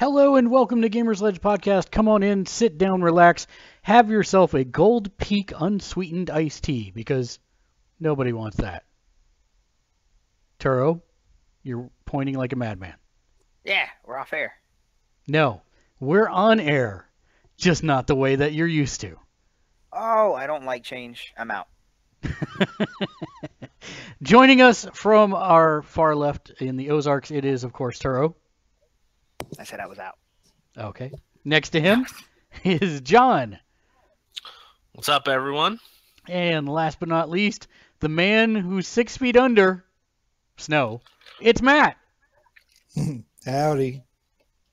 Hello and welcome to Gamersledge Podcast. Come on in, sit down, relax, have yourself a Gold Peak unsweetened iced tea because nobody wants that. Turo, you're pointing like a madman. Yeah, we're off air. No, we're on air, just not the way that you're used to. Oh, I don't like change. I'm out. Joining us from our far left in the Ozarks, it is, of course, Turo. I said I was out. Okay. Next to him is John. What's up, everyone? And last but not least, the man who's six feet under snow. It's Matt. Howdy.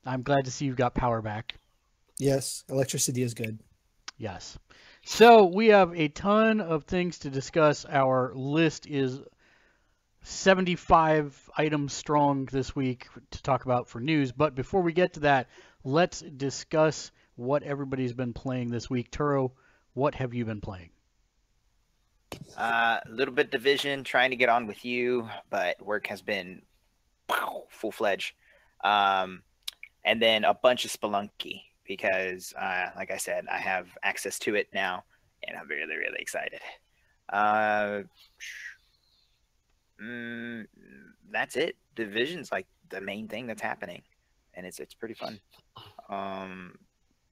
I'm glad to see you've got power back. Yes, electricity is good. Yes. So we have a ton of things to discuss. Our list is 75 items strong this week to talk about for news. But before we get to that, let's discuss what everybody's been playing this week. Turo, what have you been playing? A uh, little bit division, trying to get on with you, but work has been wow, full fledged. Um, and then a bunch of Spelunky because, uh, like I said, I have access to it now, and I'm really, really excited. Uh, mm, that's it. Division's like the main thing that's happening, and it's it's pretty fun. Um,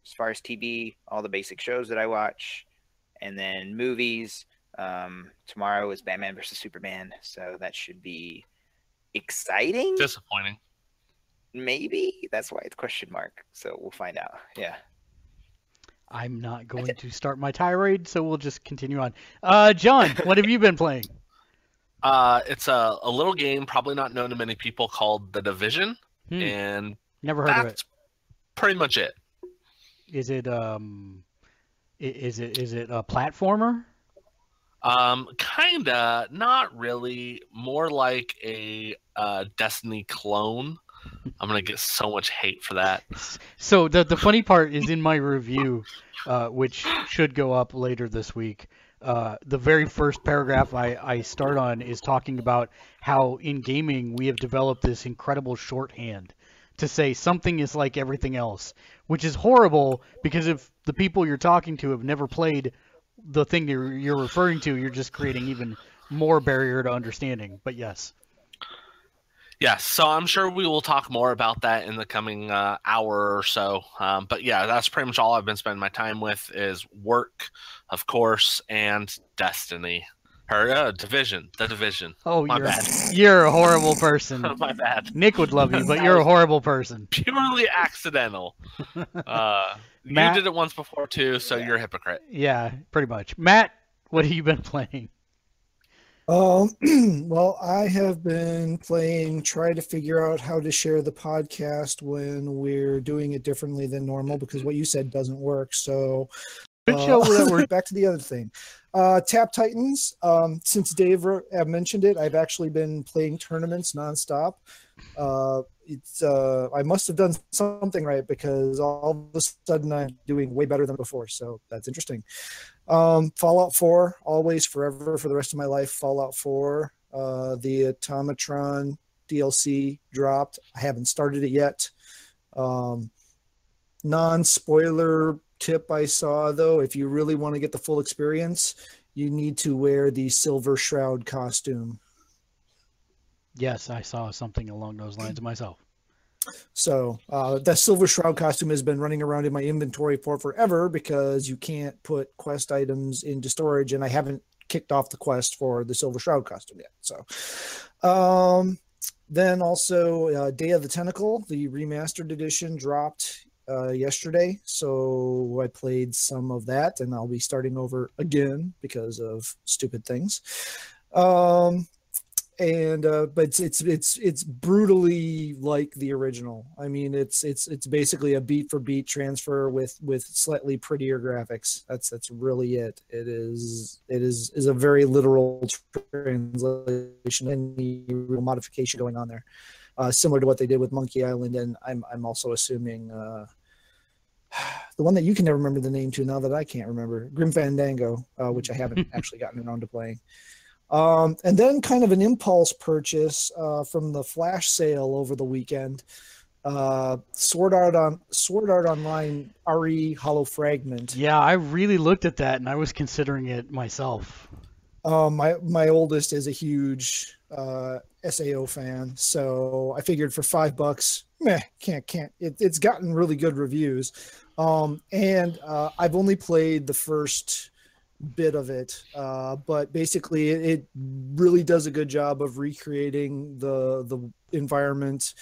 as far as TV, all the basic shows that I watch, and then movies. Um, tomorrow is Batman versus Superman, so that should be exciting. Disappointing. Maybe that's why it's question mark. So we'll find out. Yeah. I'm not going to start my tirade, so we'll just continue on. Uh, John, what have you been playing? Uh, it's a, a little game, probably not known to many people, called The Division, Hmm. and Never heard of it. pretty much it. Is it um, is it is it a platformer? Um, kinda, not really. More like a uh, Destiny clone. I'm gonna get so much hate for that. So the the funny part is in my review, uh, which should go up later this week. Uh, the very first paragraph I, I start on is talking about how in gaming we have developed this incredible shorthand to say something is like everything else, which is horrible because if the people you're talking to have never played the thing you're, you're referring to, you're just creating even more barrier to understanding. But yes. Yes, so I'm sure we will talk more about that in the coming uh, hour or so. Um, but yeah, that's pretty much all I've been spending my time with is work, of course, and Destiny Her uh, Division, the Division. Oh, My you're, bad. you're a horrible person. my bad. Nick would love you, but you're a horrible person. Purely accidental. Uh, Matt- you did it once before too, so you're a hypocrite. Yeah, pretty much. Matt, what have you been playing? Um, well, I have been playing, try to figure out how to share the podcast when we're doing it differently than normal because what you said doesn't work. So, Good uh, show we're back to the other thing. Uh, Tap Titans. Um, since Dave uh, mentioned it, I've actually been playing tournaments nonstop. Uh, it's uh, I must have done something right because all of a sudden I'm doing way better than before. So that's interesting. Um, Fallout 4, always, forever, for the rest of my life. Fallout 4, uh, the Automatron DLC dropped. I haven't started it yet. Um, non spoiler tip I saw though if you really want to get the full experience, you need to wear the Silver Shroud costume. Yes, I saw something along those lines myself. So uh, that Silver Shroud costume has been running around in my inventory for forever because you can't put quest items into storage, and I haven't kicked off the quest for the Silver Shroud costume yet. So, um, then also uh, Day of the Tentacle, the remastered edition, dropped uh, yesterday. So I played some of that, and I'll be starting over again because of stupid things. Um, and uh, but it's, it's it's it's brutally like the original. I mean, it's it's it's basically a beat for beat transfer with with slightly prettier graphics. That's that's really it. It is it is is a very literal translation and real modification going on there, uh, similar to what they did with Monkey Island. And I'm I'm also assuming. Uh, the one that you can never remember the name to now that I can't remember, Grim Fandango, uh, which I haven't actually gotten around to playing. Um, and then kind of an impulse purchase uh, from the flash sale over the weekend. Uh, Sword Art on Sword Art Online RE Hollow Fragment. Yeah, I really looked at that and I was considering it myself. Um, my my oldest is a huge uh, SAO fan, so I figured for five bucks, meh, can't can't. It, it's gotten really good reviews, um, and uh, I've only played the first bit of it uh, but basically it, it, really does a good job of recreating the the environment.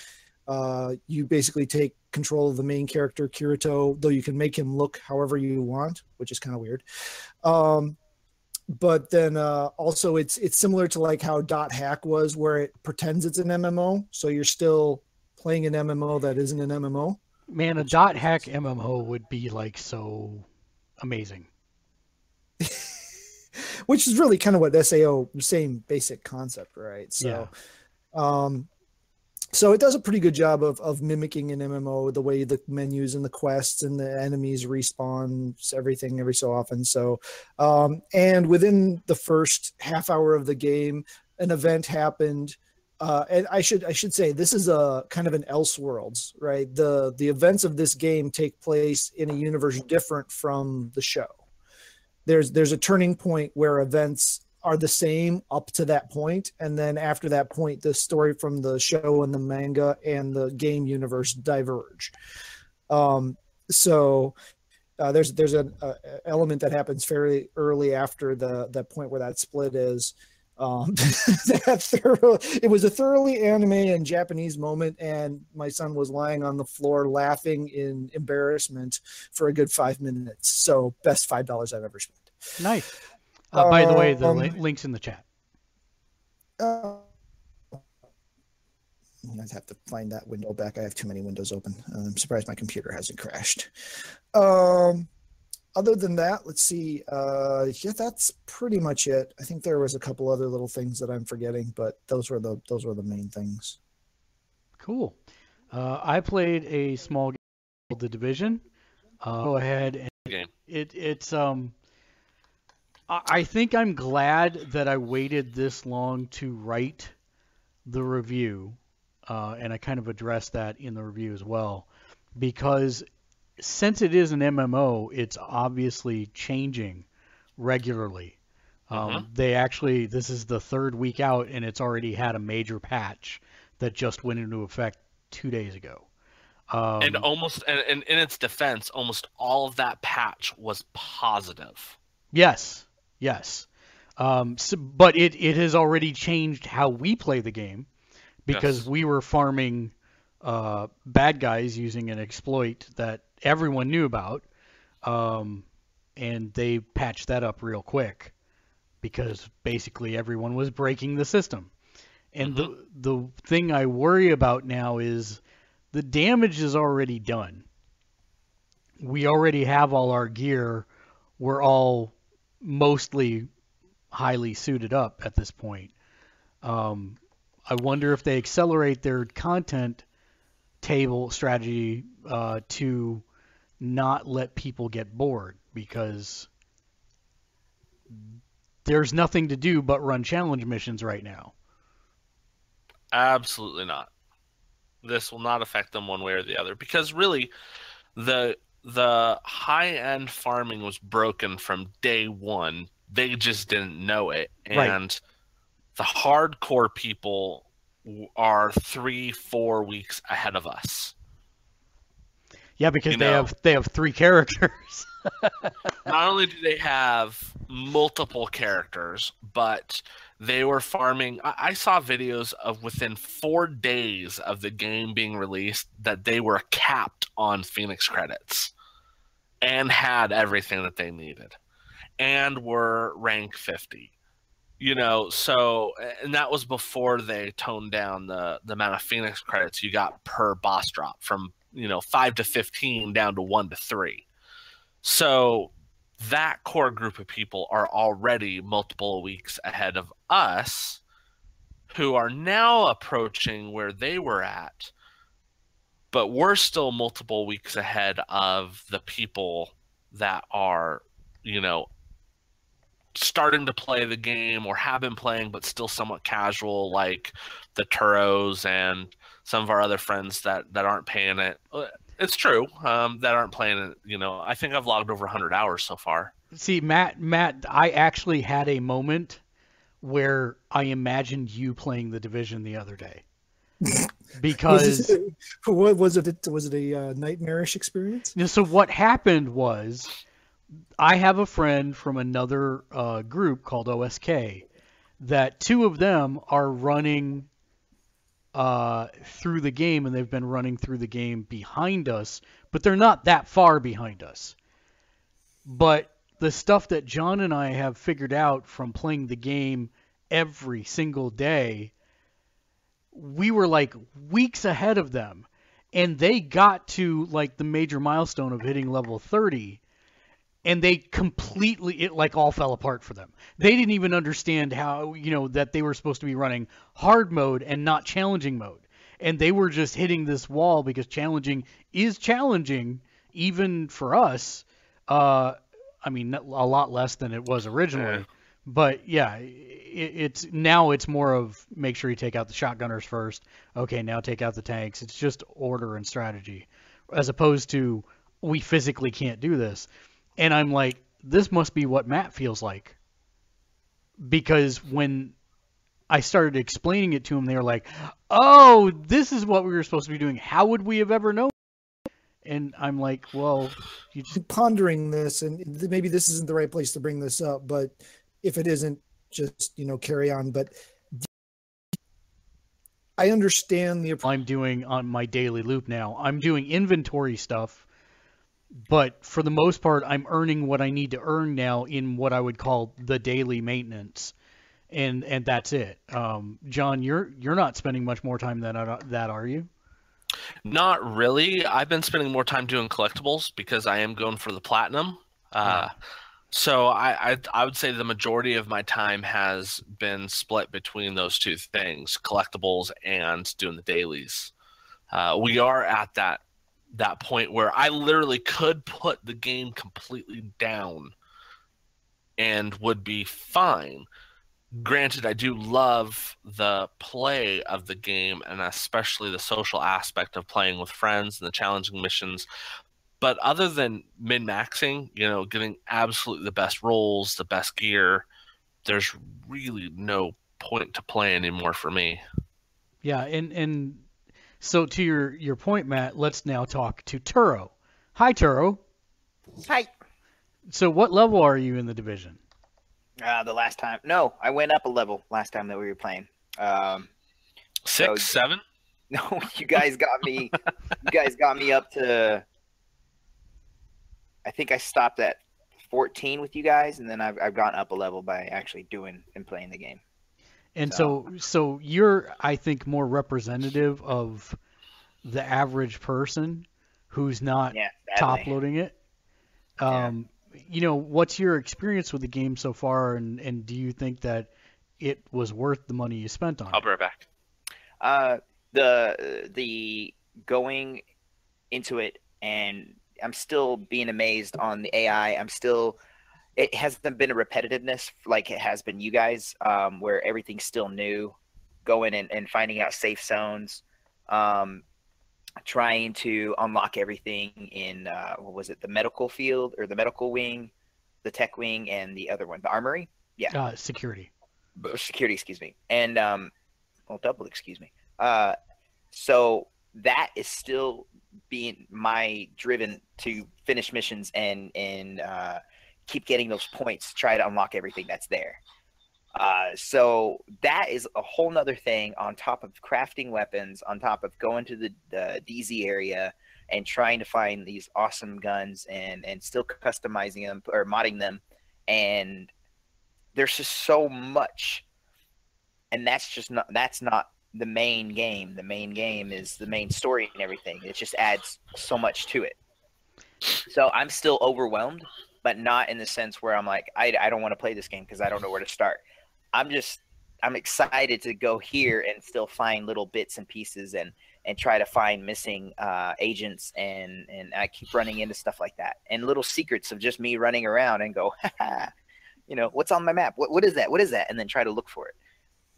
Uh, you basically take control of the main character kirito though you can make him look however you want which is kind of weird. Um, but then uh, also it's it's similar to like how dot hack was where it pretends it's an mmo so you're still playing an mmo that isn't an mmo man a dot hack mmo would be like so amazing which is really kind of what SAO same basic concept, right? So, yeah. um, so it does a pretty good job of of mimicking an MMO, the way the menus and the quests and the enemies respawn everything every so often. So, um, and within the first half hour of the game, an event happened. Uh, and I should I should say this is a kind of an Elseworlds, right? The the events of this game take place in a universe different from the show there's there's a turning point where events are the same up to that point and then after that point the story from the show and the manga and the game universe diverge um, so uh, there's there's an element that happens fairly early after the that point where that split is um, that thorough, it was a thoroughly anime and Japanese moment, and my son was lying on the floor laughing in embarrassment for a good five minutes. So, best five dollars I've ever spent. Nice. Uh, by the way, the um, links in the chat. Uh, I'd have to find that window back. I have too many windows open. I'm surprised my computer hasn't crashed. Um, other than that, let's see. Uh, yeah, that's pretty much it. I think there was a couple other little things that I'm forgetting, but those were the those were the main things. Cool. Uh, I played a small game called The Division. Uh, go ahead and game. It it's um. I think I'm glad that I waited this long to write the review, uh, and I kind of addressed that in the review as well, because since it is an MMO, it's obviously changing regularly. Um, uh-huh. They actually, this is the third week out, and it's already had a major patch that just went into effect two days ago. Um, and almost, and, and in its defense, almost all of that patch was positive. Yes, yes. Um, so, but it, it has already changed how we play the game because yes. we were farming uh, bad guys using an exploit that everyone knew about, um, and they patched that up real quick because basically everyone was breaking the system. And mm-hmm. the the thing I worry about now is the damage is already done. We already have all our gear. We're all mostly highly suited up at this point. Um, I wonder if they accelerate their content table strategy uh, to not let people get bored because there's nothing to do but run challenge missions right now. Absolutely not. This will not affect them one way or the other because really the the high end farming was broken from day 1. They just didn't know it and right. the hardcore people are 3 4 weeks ahead of us. Yeah, because you they know, have they have three characters. not only do they have multiple characters, but they were farming. I, I, saw videos of within four days of the game being released that they were capped on Phoenix credits and had everything that they needed and were rank 50. you know so and that was before they toned down the the amount of phoenix credits you got per boss drop from you know 5 to 15 down to 1 to 3 so that core group of people are already multiple weeks ahead of us who are now approaching where they were at but we're still multiple weeks ahead of the people that are you know starting to play the game or have been playing but still somewhat casual like the turos and some of our other friends that that aren't paying it. Uh, it's true um, that aren't playing it you know. I think i've logged over 100 hours so far. See, Matt, Matt, I actually had a moment where I imagined you playing the division the other day. Because was it, what was it? Was it a uh, nightmarish experience? so what happened was I have a friend from another uh, group called OSK that two of them are running uh, through the game and they've been running through the game behind us, but they're not that far behind us. But the stuff that John and I have figured out from playing the game every single day, we were like weeks ahead of them. And they got to like the major milestone of hitting level 30 and they completely it like all fell apart for them. They didn't even understand how, you know, that they were supposed to be running hard mode and not challenging mode. And they were just hitting this wall because challenging is challenging even for us. Uh I mean, a lot less than it was originally. But yeah, it, it's now it's more of make sure you take out the shotgunners first. Okay, now take out the tanks. It's just order and strategy, as opposed to we physically can't do this. And I'm like, this must be what Matt feels like, because when I started explaining it to them, they were like, "Oh, this is what we were supposed to be doing. How would we have ever known?" And I'm like, "Well, you just Pondering this, and maybe this isn't the right place to bring this up, but if it isn't, just you know, carry on. But I understand the I'm doing on my daily loop now. I'm doing inventory stuff, but for the most part, I'm earning what I need to earn now in what I would call the daily maintenance, and and that's it. Um, John, you're you're not spending much more time than I- that, are you? Not really. I've been spending more time doing collectibles because I am going for the platinum. Uh, so I, I I would say the majority of my time has been split between those two things: collectibles and doing the dailies. Uh, we are at that that point where I literally could put the game completely down and would be fine. Granted, I do love the play of the game and especially the social aspect of playing with friends and the challenging missions. But other than min maxing, you know, getting absolutely the best rolls, the best gear, there's really no point to play anymore for me. Yeah, and and so to your your point, Matt, let's now talk to Turo. Hi, Turo. Hi. So what level are you in the division? Uh, the last time, no, I went up a level last time that we were playing. Um, Six, So- seven? no, you guys got me. you guys got me up to. I think I stopped at 14 with you guys, and then I've I've gone up a level by actually doing and playing the game. And so, so you're, I think, more representative of the average person who's not Yeah, top loading it. Yeah. Um, you know, what's your experience with the game so far, and and do you think that it was worth the money you spent on I'll bring it? be right back. Uh, the the going into it, and I'm still being amazed on the AI. I'm still. It hasn't been a repetitiveness like it has been you guys, um, where everything's still new, going and, and finding out safe zones, um, trying to unlock everything in uh, what was it, the medical field or the medical wing, the tech wing, and the other one, the armory Yeah, Uh, security. security, excuse me, and um, well, double, excuse me. Uh, so that is still being my driven to finish missions and and uh, keep getting those points, try to unlock everything that's there. Uh, so that is a whole nother thing on top of crafting weapons, on top of going to the, the DZ area and trying to find these awesome guns and and still customizing them or modding them and there's just so much, and that's just not that's not the main game. The main game is the main story and everything. It just adds so much to it. So I'm still overwhelmed, but not in the sense where I'm like, I, I don't want to play this game because I don't know where to start. I'm just I'm excited to go here and still find little bits and pieces and and try to find missing uh, agents and and I keep running into stuff like that and little secrets of just me running around and go, you know, what's on my map? What what is that? What is that? And then try to look for it.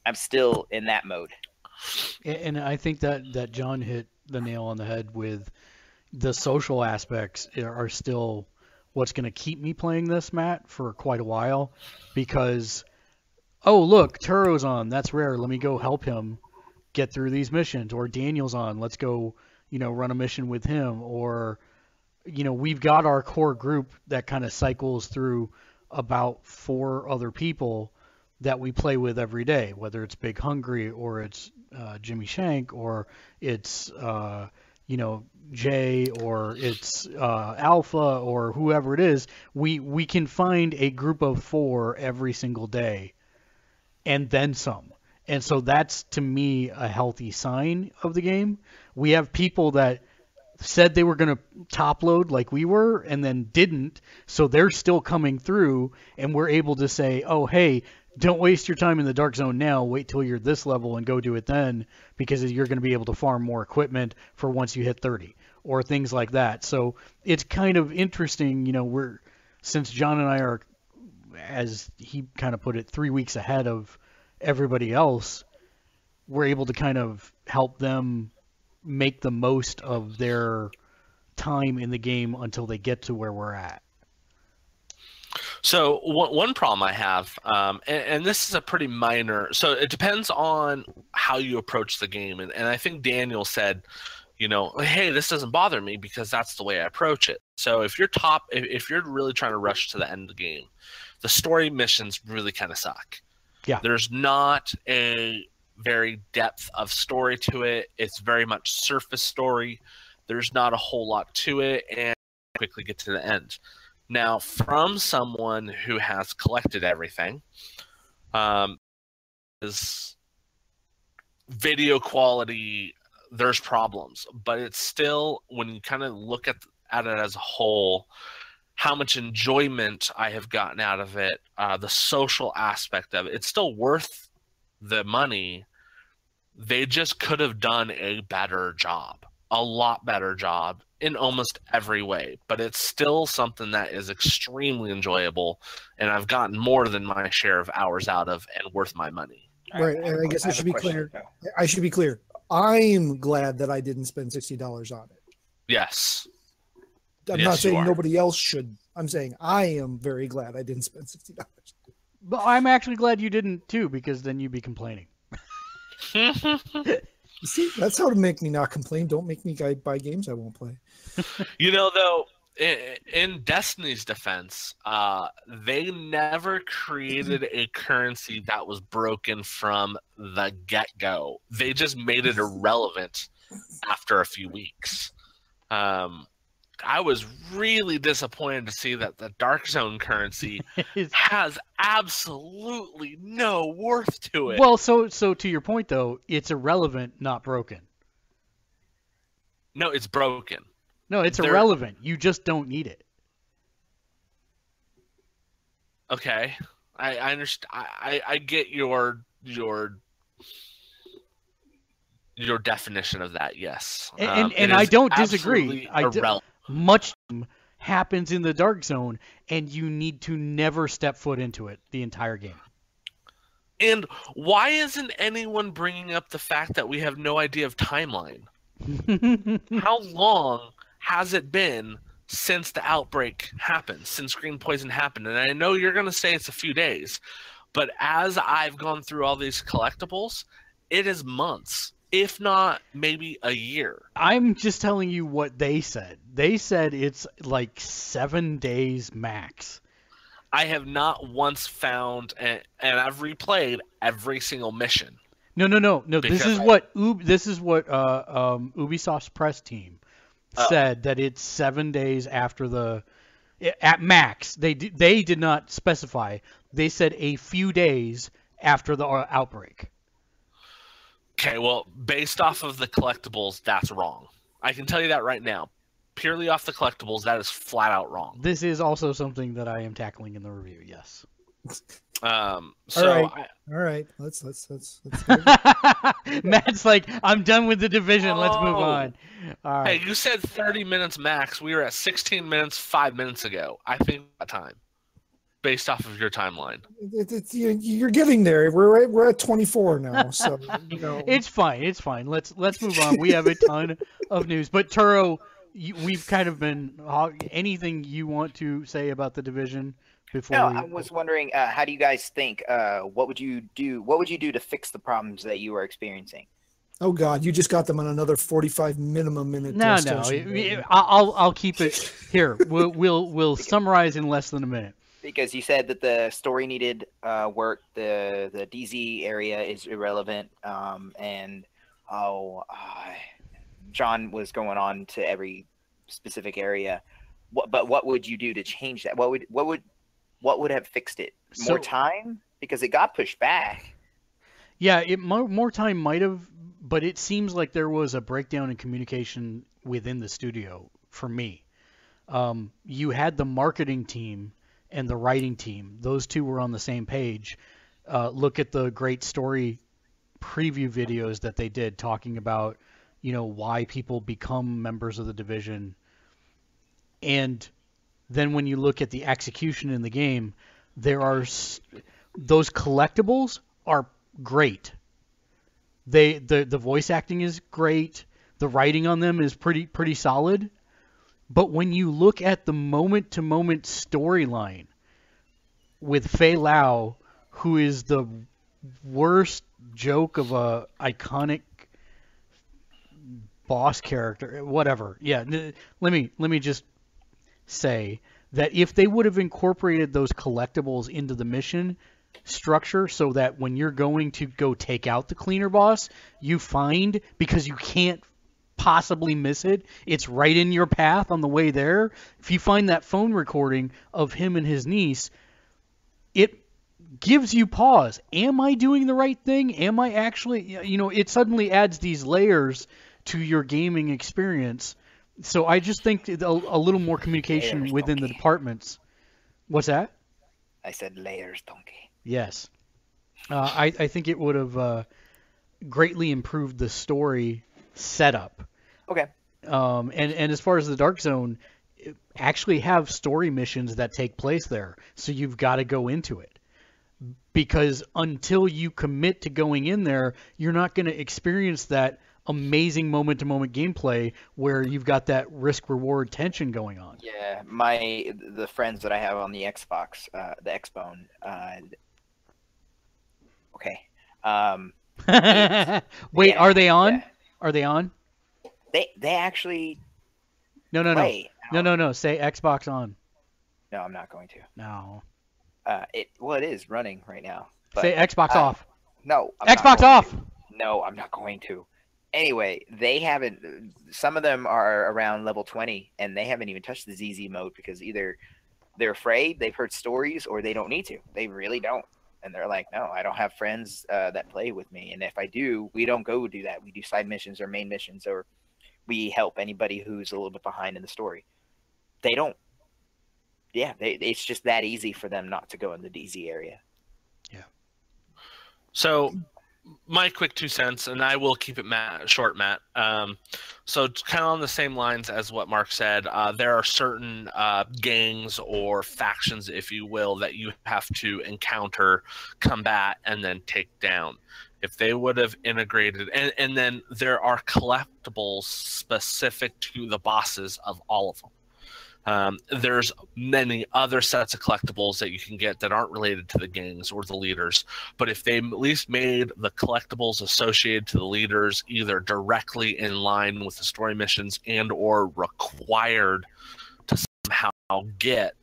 I'm still in that mode. And I think that that John hit the nail on the head with the social aspects are still what's going to keep me playing this, Matt, for quite a while, because oh look, Turo's on, that's rare. Let me go help him get through these missions, or Daniel's on, let's go, you know, run a mission with him, or you know, we've got our core group that kind of cycles through about four other people that we play with every day, whether it's Big Hungry or it's uh, Jimmy Shank or it's uh, you know Jay or it's uh, Alpha or whoever it is. We we can find a group of four every single day, and then some. And so that's to me a healthy sign of the game. We have people that said they were going to top load like we were and then didn't so they're still coming through and we're able to say oh hey don't waste your time in the dark zone now. Wait till you're this level and go do it then because you're going to be able to farm more equipment for once you hit 30 or things like that. So it's kind of interesting, you know, we're since John and I are as he kind of put it 3 weeks ahead of everybody else, we're able to kind of help them make the most of their time in the game until they get to where we're at. So one, one problem I have, um, and, and, this is a pretty minor. So it depends on how you approach the game, and, and I think Daniel said, you know, hey, this doesn't bother me because that's the way I approach it. So if you're top, if, if you're really trying to rush to the end of the game, the story missions really kind of suck. Yeah, there's not a very depth of story to it. It's very much surface story. There's not a whole lot to it, and quickly get to the end. Now, from someone who has collected everything, um, is video quality. There's problems, but it's still when you kind of look at at it as a whole, how much enjoyment I have gotten out of it, uh, the social aspect of it. It's still worth the money. They just could have done a better job, a lot better job in almost every way, but it's still something that is extremely enjoyable, and I've gotten more than my share of hours out of and worth my money. Right, and I guess I, I should be clear. I should be clear. I'm glad that I didn't spend sixty dollars on it. Yes. I'm yes, not saying nobody else should. I'm saying I am very glad I didn't spend sixty dollars. But I'm actually glad you didn't too, because then you'd be complaining. See, that's how to make me not complain. Don't make me buy games I won't play. you know, though, in, in Destiny's defense, uh, they never created a currency that was broken from the get go. They just made it irrelevant after a few weeks. Um, I was really disappointed to see that the Dark Zone currency has absolutely no worth to it. Well, so so to your point though, it's irrelevant, not broken. No, it's broken. No, it's They're... irrelevant. You just don't need it. Okay, I, I understand. I, I get your your your definition of that. Yes, and um, and, and I don't disagree. I do, much happens in the dark zone, and you need to never step foot into it the entire game. And why isn't anyone bringing up the fact that we have no idea of timeline? How long has it been since the outbreak happened, since green poison happened? And I know you're going to say it's a few days, but as I've gone through all these collectibles, it is months if not maybe a year. I'm just telling you what they said. They said it's like seven days max. I have not once found, and, and I've replayed every single mission. No, no, no, no. This is I, what this is what uh, um, Ubisoft's press team said that it's seven days after the at max. They they did not specify. They said a few days after the uh, outbreak. Okay, well, based off of the collectibles, that's wrong. I can tell you that right now. Purely off the collectibles, that is flat out wrong. This is also something that I am tackling in the review. Yes. Um, so right. I, All right, let's let's let's let's. Matt's like, I'm done with the division. Let's move Oh. on. All right. hey, you said 30 minutes max. We were at 16 minutes five minutes ago. I think that time, based off of your timeline. it, it's you, you're getting there. We're at, we're at 24 now, so you know. It's fine. It's fine. Let's let's move on. We have a ton of news, but Turo, you, we've kind of been anything you want to say about the division before No, we, I was wondering, uh, how do you guys think? Uh, what would you do? What would you do to fix the problems that you are experiencing? oh God, you just got them on another 45 minimum minute. No, uh, no. it- it- I'll I'll keep it here. We'll we'll we'll summarize in less than a minute. Because you said that the story needed uh, work, the the DZ area is irrelevant, um, and oh, uh, John was going on to every specific area. What, but what would you do to change that? What would what would what would have fixed it? More So- time because it got pushed back. Yeah, it more, more time might have, but it seems like there was a breakdown in communication within the studio for me. Um, you had the marketing team and the writing team; those two were on the same page. Uh, look at the great story preview videos that they did, talking about you know why people become members of the division, and then when you look at the execution in the game, there are those collectibles are great. They the the voice acting is great. The writing on them is pretty pretty solid. But when you look at the moment to moment storyline with Faye Lau, who is the worst joke of a iconic boss character, whatever. Yeah, let me let me just say that if they would have incorporated those collectibles into the mission structure so that when you're going to go take out the cleaner boss, you find because you can't possibly miss it, it's right in your path on the way there. If you find that phone recording of him and his niece, it gives you pause. Am I doing the right thing? Am I actually, you know, it suddenly adds these layers to your gaming experience. So I just think a, a little more communication Layers, within the departments. What's that? I said layers, donkey. Yes. Uh, I, I think it would have uh, greatly improved the story setup. Okay. Um, and, and as far as the Dark Zone, actually have story missions that take place there. So you've got to go into it. Because until you commit to going in there, you're not going to experience that amazing moment to moment gameplay where you've got that risk reward tension going on. Yeah, my the friends that I have on the Xbox, uh, the Xbone. Uh, okay. Um, Wait, Yeah, are they on? yeah. Are they on? they they actually No, no, no. No, no, no. Say Xbox on. No, I'm not going to. No. Uh, it well, it is running right now. But Say Xbox uh, off. no, I'm Xbox off. to. No, I'm not going to. Anyway, they haven't. Some of them are around level 20, and they haven't even touched the DZ mode because either they're afraid, they've heard stories, or they don't need to. They really don't, and they're like, "No, I don't have friends uh, that play with me, and if I do, we don't go do that. We do side missions or main missions, or we help anybody who's a little bit behind in the story." They don't. Yeah, they, it's just that easy for them not to go in the DZ area. Yeah. So, my quick two cents, and I will keep it Matt, short, Matt. Um, so, kind of on the same lines as what Mark said, uh, there are certain uh, gangs or factions, if you will, that you have to encounter, combat, and then take down. If they would have integrated, and, and then there are collectibles specific to the bosses of all of them. Um, there's many other sets of collectibles that you can get that aren't related to the gangs or the leaders but if they at least made the collectibles associated to the leaders either directly in line with the story missions and or required to somehow get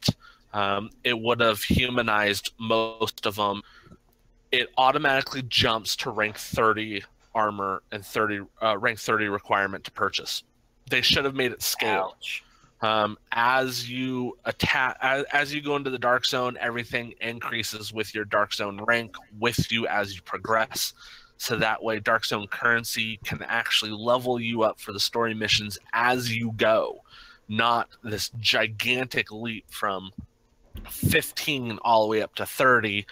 um, it would have humanized most of them it automatically jumps to rank 30 armor and 30 uh, rank 30 requirement to purchase. They should have made it scale. Ouch. Um, as you attack, as, as you go into the dark zone, everything increases with your dark zone rank with you as you progress. So that way, dark zone currency can actually level you up for the story missions as you go, not this gigantic leap from 15 all the way up to 30,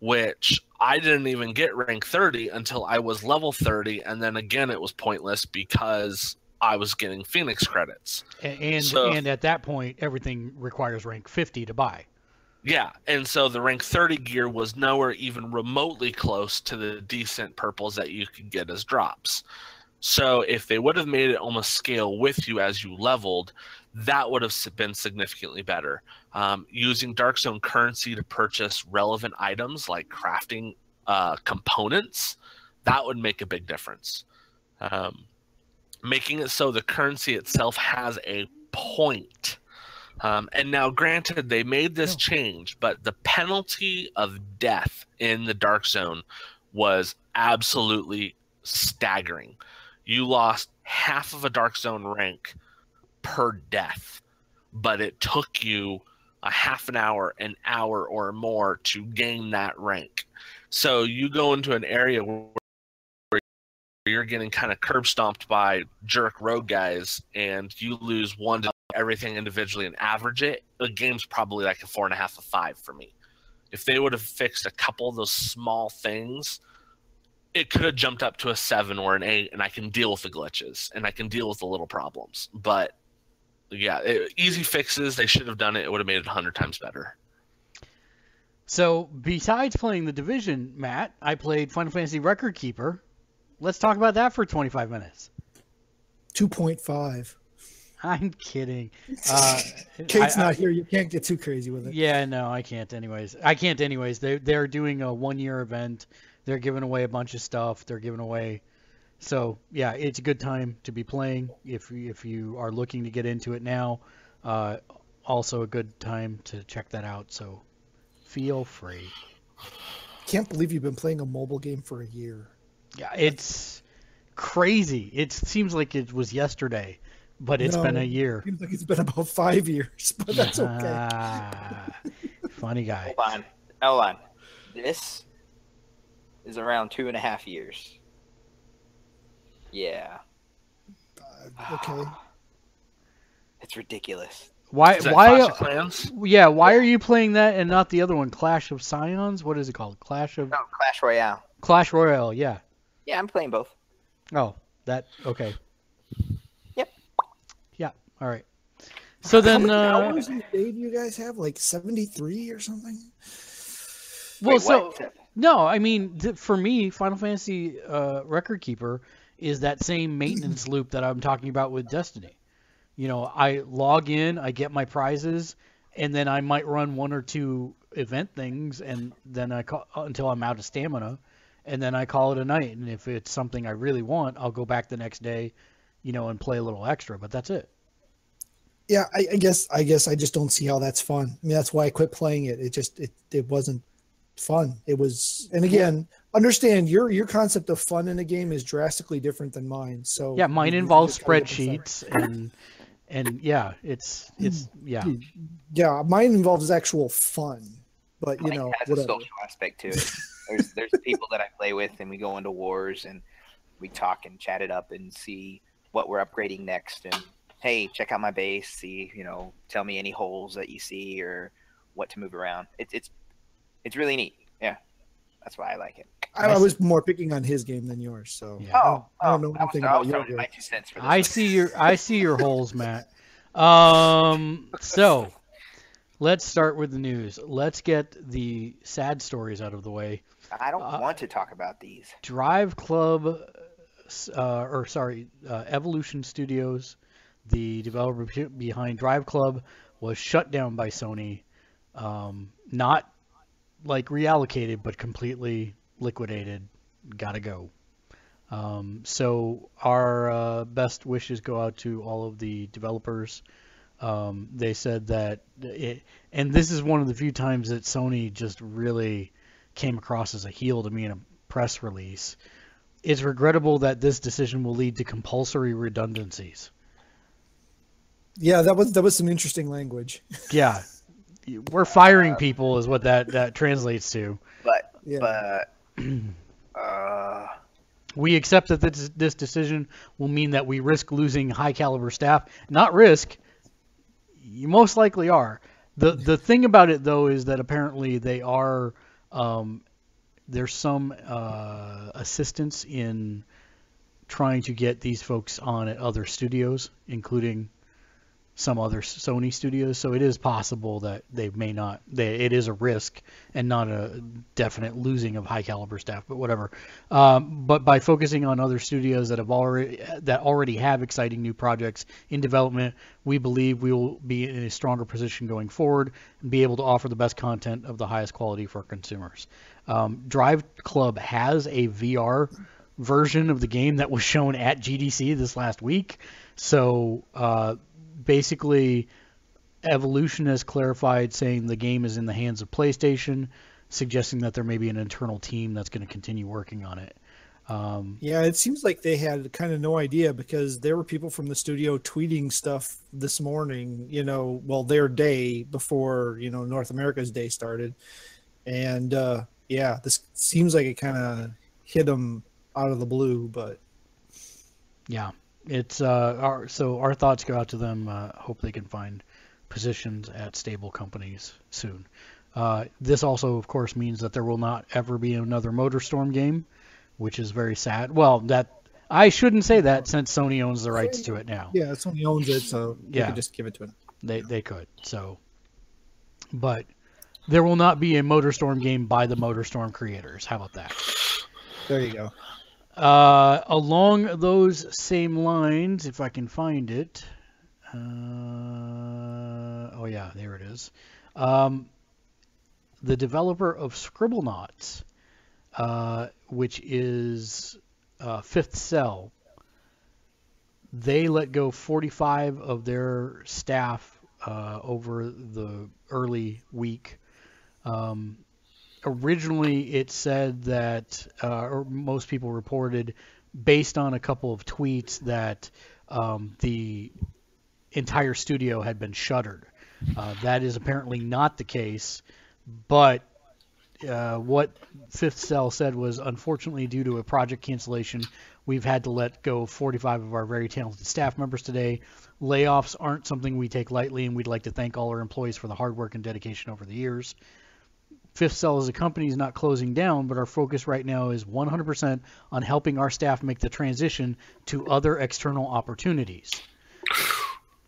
which I didn't even get rank 30 until I was level 30. And then again, it was pointless because I was getting Phoenix credits. And So- and at that point, everything requires rank 50 to buy. Yeah, and so the rank 30 gear was nowhere even remotely close to the decent purples that you could get as drops. So if they would have made it almost scale with you as you leveled, that would have been significantly better. Um, using Dark Zone currency to purchase relevant items like crafting uh, components, that would make a big difference. Um, making it so the currency itself has a point. Um, and now, granted, they made this Oh. change, but the penalty of death in the Dark Zone was absolutely staggering. You lost half of a Dark Zone rank per death, but it took you a half an hour, an hour, or more to gain that rank. So you go into an area where you're getting kind of curb stomped by jerk road guys and you lose one to everything individually and average it, the game's probably like a four and a half, a five for me. If they would have fixed a couple of those small things, it could have jumped up to a seven or an eight, and I can deal with the glitches and I can deal with the little problems. But yeah, it, easy fixes. They should have done it. It would have made it a hundred times better. So besides playing the Division, Matt, I played Final Fantasy Record Keeper. Let's talk about that for 25 minutes. 2.5. I'm kidding. Uh, Kate's I- I- not here. You can't get too crazy with it. Yeah, no, I can't. Anyways, I can't. Anyways, they they're doing a one year event. They're giving away a bunch of stuff. They're giving away. So yeah, it's a good time to be playing if if you are looking to get into it now. Uh, also a good time to check that out. So feel free. Can't believe you've been playing a mobile game for a year. Yeah, it's crazy. It seems like it was yesterday, but it's been a year. Seems like it's been about five years, but that's okay. Ah, funny guy. Hold on. Hold on. This is around two and a half years. Yeah. okay. It's ridiculous. Why? Is that Why? Clash of Clans? Yeah, why are you playing that and not the other one, Clash of Scions? What is it called? Clash of No, Clash Royale. Clash Royale. Yeah. Yeah, I'm playing both. Oh, that okay. Yep. Yeah. All right. So How then, many uh, hours in a day do you guys have? Like 73 or something? well, Wait, so what? no, I mean, th- for me, Final Fantasy uh, Record Keeper is that same maintenance loop that I'm talking about with Destiny. You know, I log in, I get my prizes, and then I might run one or two event things, and then I call until I'm out of stamina, and then I call it a night. And if it's something I really want, I'll go back the next day, you know, and play a little extra. But that's it. Yeah, I, I guess I guess I just don't see how that's fun. I mean, that's why I quit playing it. It just it, it wasn't fun. It was, and again, understand your your concept of fun in a game is drastically different than mine. So Yeah, mine you- you involves just gotta get them spreadsheets and and yeah, it's it's yeah. Yeah, mine involves actual fun, but you Mine know has a social aspect to it. There's there's people that I play with, and we go into wars, and we talk and chat it up, and see what we're upgrading next. And hey, check out my base. See, you know, tell me any holes that you see or what to move around. It's it's it's really neat. Yeah, that's why I like it. I, I was more picking on his game than yours. So Yeah. I Oh, don't, I don't know I anything I about was your game. my two cents for this. I one. see your I see your holes, Matt. Um, so let's start with the news. Let's get the sad stories out of the way. I don't uh, want to talk about these. Drive Club, uh, or sorry, uh, Evolution Studios, the developer behind Drive Club, was shut down by Sony. Um, not like reallocated, but completely liquidated. Gotta go. Um, so our uh, best wishes go out to all of the developers. Um, they said that it, and this is one of the few times that Sony just really came across as a heel to me in a press release. It's regrettable that this decision will lead to compulsory redundancies. Yeah, that was that was some interesting language. Yeah, we're firing people is what that that translates to. But Yeah. but uh, We accept that this, this decision will mean that we risk losing high caliber staff. Not risk, you most likely are. The the thing about it though is that apparently they are um, there's some uh, assistance in trying to get these folks on at other studios, including some other Sony studios. So it is possible that they may not. They, it is a risk and not a definite losing of high caliber staff, but whatever. Um, but by focusing on other studios that have already that already have exciting new projects in development, we believe we will be in a stronger position going forward and be able to offer the best content of the highest quality for consumers. Um, Drive Club has a VR version of the game that was shown at GDC this last week. So uh, basically, Evolution has clarified saying the game is in the hands of PlayStation, suggesting that there may be an internal team that's going to continue working on it. Um, Yeah, it seems like they had kind of no idea because there were people from the studio tweeting stuff this morning, you know, well, their day before, you know, North America's day started. And uh yeah, this seems like it kind of hit them out of the blue, but yeah, it's uh, our so our thoughts go out to them. Uh, hope they can find positions at stable companies soon. Uh, this also, of course, means that there will not ever be another MotorStorm game, which is very sad. Well, that I shouldn't say that since Sony owns the rights to it now. yeah, Sony owns it, so they Yeah. could just give it to them. They they could. So, but there will not be a MotorStorm game by the MotorStorm creators. How about that? There you go. Uh, along those same lines, if I can find it. Uh, oh yeah, there it is. Um, the developer of Scribblenauts, uh, which is uh, Fifth Cell, they let go 45 of their staff uh, over the early week. Um, originally, it said that, uh, or most people reported, based on a couple of tweets, that um, the entire studio had been shuttered. Uh, that is apparently not the case, but uh, what Fifth Cell said was unfortunately due to a project cancellation, we've had to let go 45 of our very talented staff members today. Layoffs aren't something we take lightly, and we'd like to thank all our employees for the hard work and dedication over the years. Fifth Cell as a company is not closing down, but our focus right now is 100% on helping our staff make the transition to other external opportunities.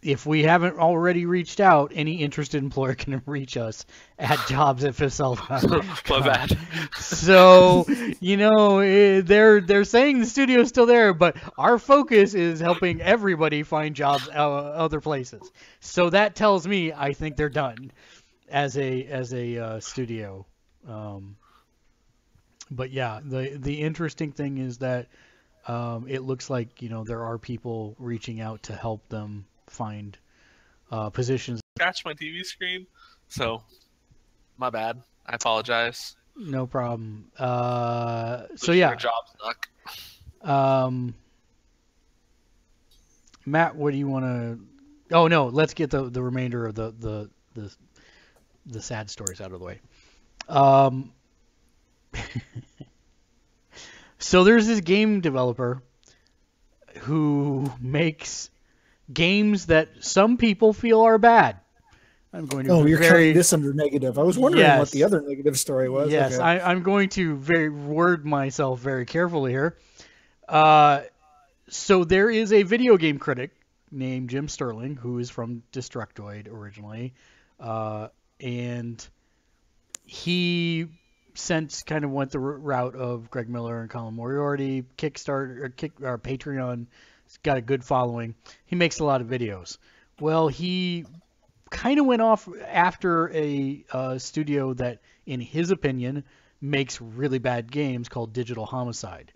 If we haven't already reached out, any interested employer can reach us at jobs at fifthcell.com. Bad. So, you know, eh, they're they're saying the studio's still there, but our focus is helping everybody find jobs uh, other places. So that tells me I think they're done as a as a uh, studio. Um, but yeah, the the interesting thing is that um, it looks like you know there are people reaching out to help them find uh, positions. Scratch my TV screen. So, my bad. I apologize. No problem. Uh, so yeah, job suck. um, Matt, what do you want to? Oh no, let's get the the remainder of the the the the sad stories out of the way. Um, so there's this game developer who makes games that some people feel are bad. I'm going to Oh, you're very this under negative. I was wondering Yes. what the other negative story was. Yes, Okay. I, I'm going to very word myself very carefully here. Uh, so there is a video game critic named Jim Sterling who is from Destructoid originally, uh, and he since kind of went the route of Greg Miller and Colin Moriarty. Kickstarter or Kick Patreon, got a good following. He makes a lot of videos. Well, he kind of went off after a uh, studio that, in his opinion, makes really bad games called Digital Homicide.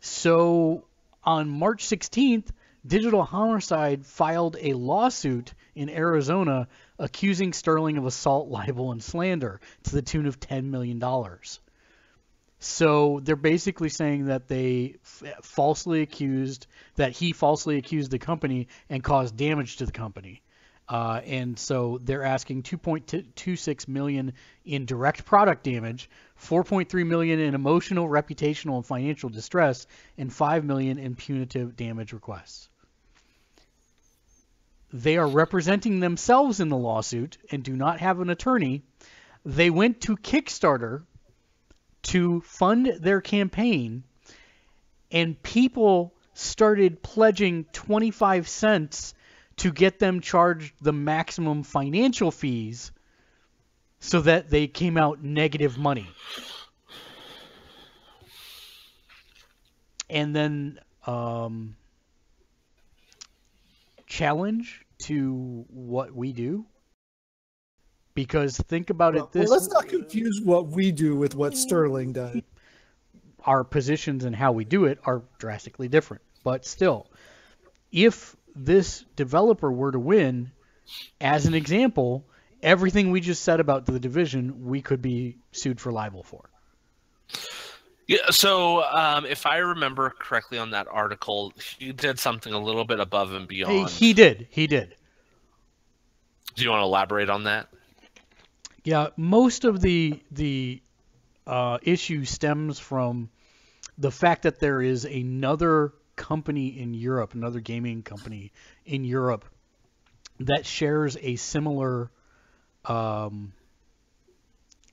So on March 16th, Digital Homicide filed a lawsuit in Arizona accusing Sterling of assault, libel, and slander to the tune of $10 million. So they're basically saying that they falsely accused that he falsely accused the company and caused damage to the company. Uh, and so they're asking 2.26 million in direct product damage, 4.3 million in emotional, reputational, and financial distress, and 5 million in punitive damage requests. They are representing themselves in the lawsuit and do not have an attorney. They went to Kickstarter to fund their campaign, and people started pledging 25 cents to get them charged the maximum financial fees so that they came out negative money. And then um, challenge to what we do because think about Well, it this well, let's not confuse what we do with what Sterling does. our positions and how we do it are drastically different. But still, if this developer were to win, as an example, everything we just said about the division, we could be sued for libel for. Yeah, so um, if I remember correctly on that article, he did something a little bit above and beyond. he did. He did. Do you want to elaborate on that? Yeah, most of the the uh, issue stems from the fact that there is another company in Europe, another gaming company in Europe that shares a similar, um,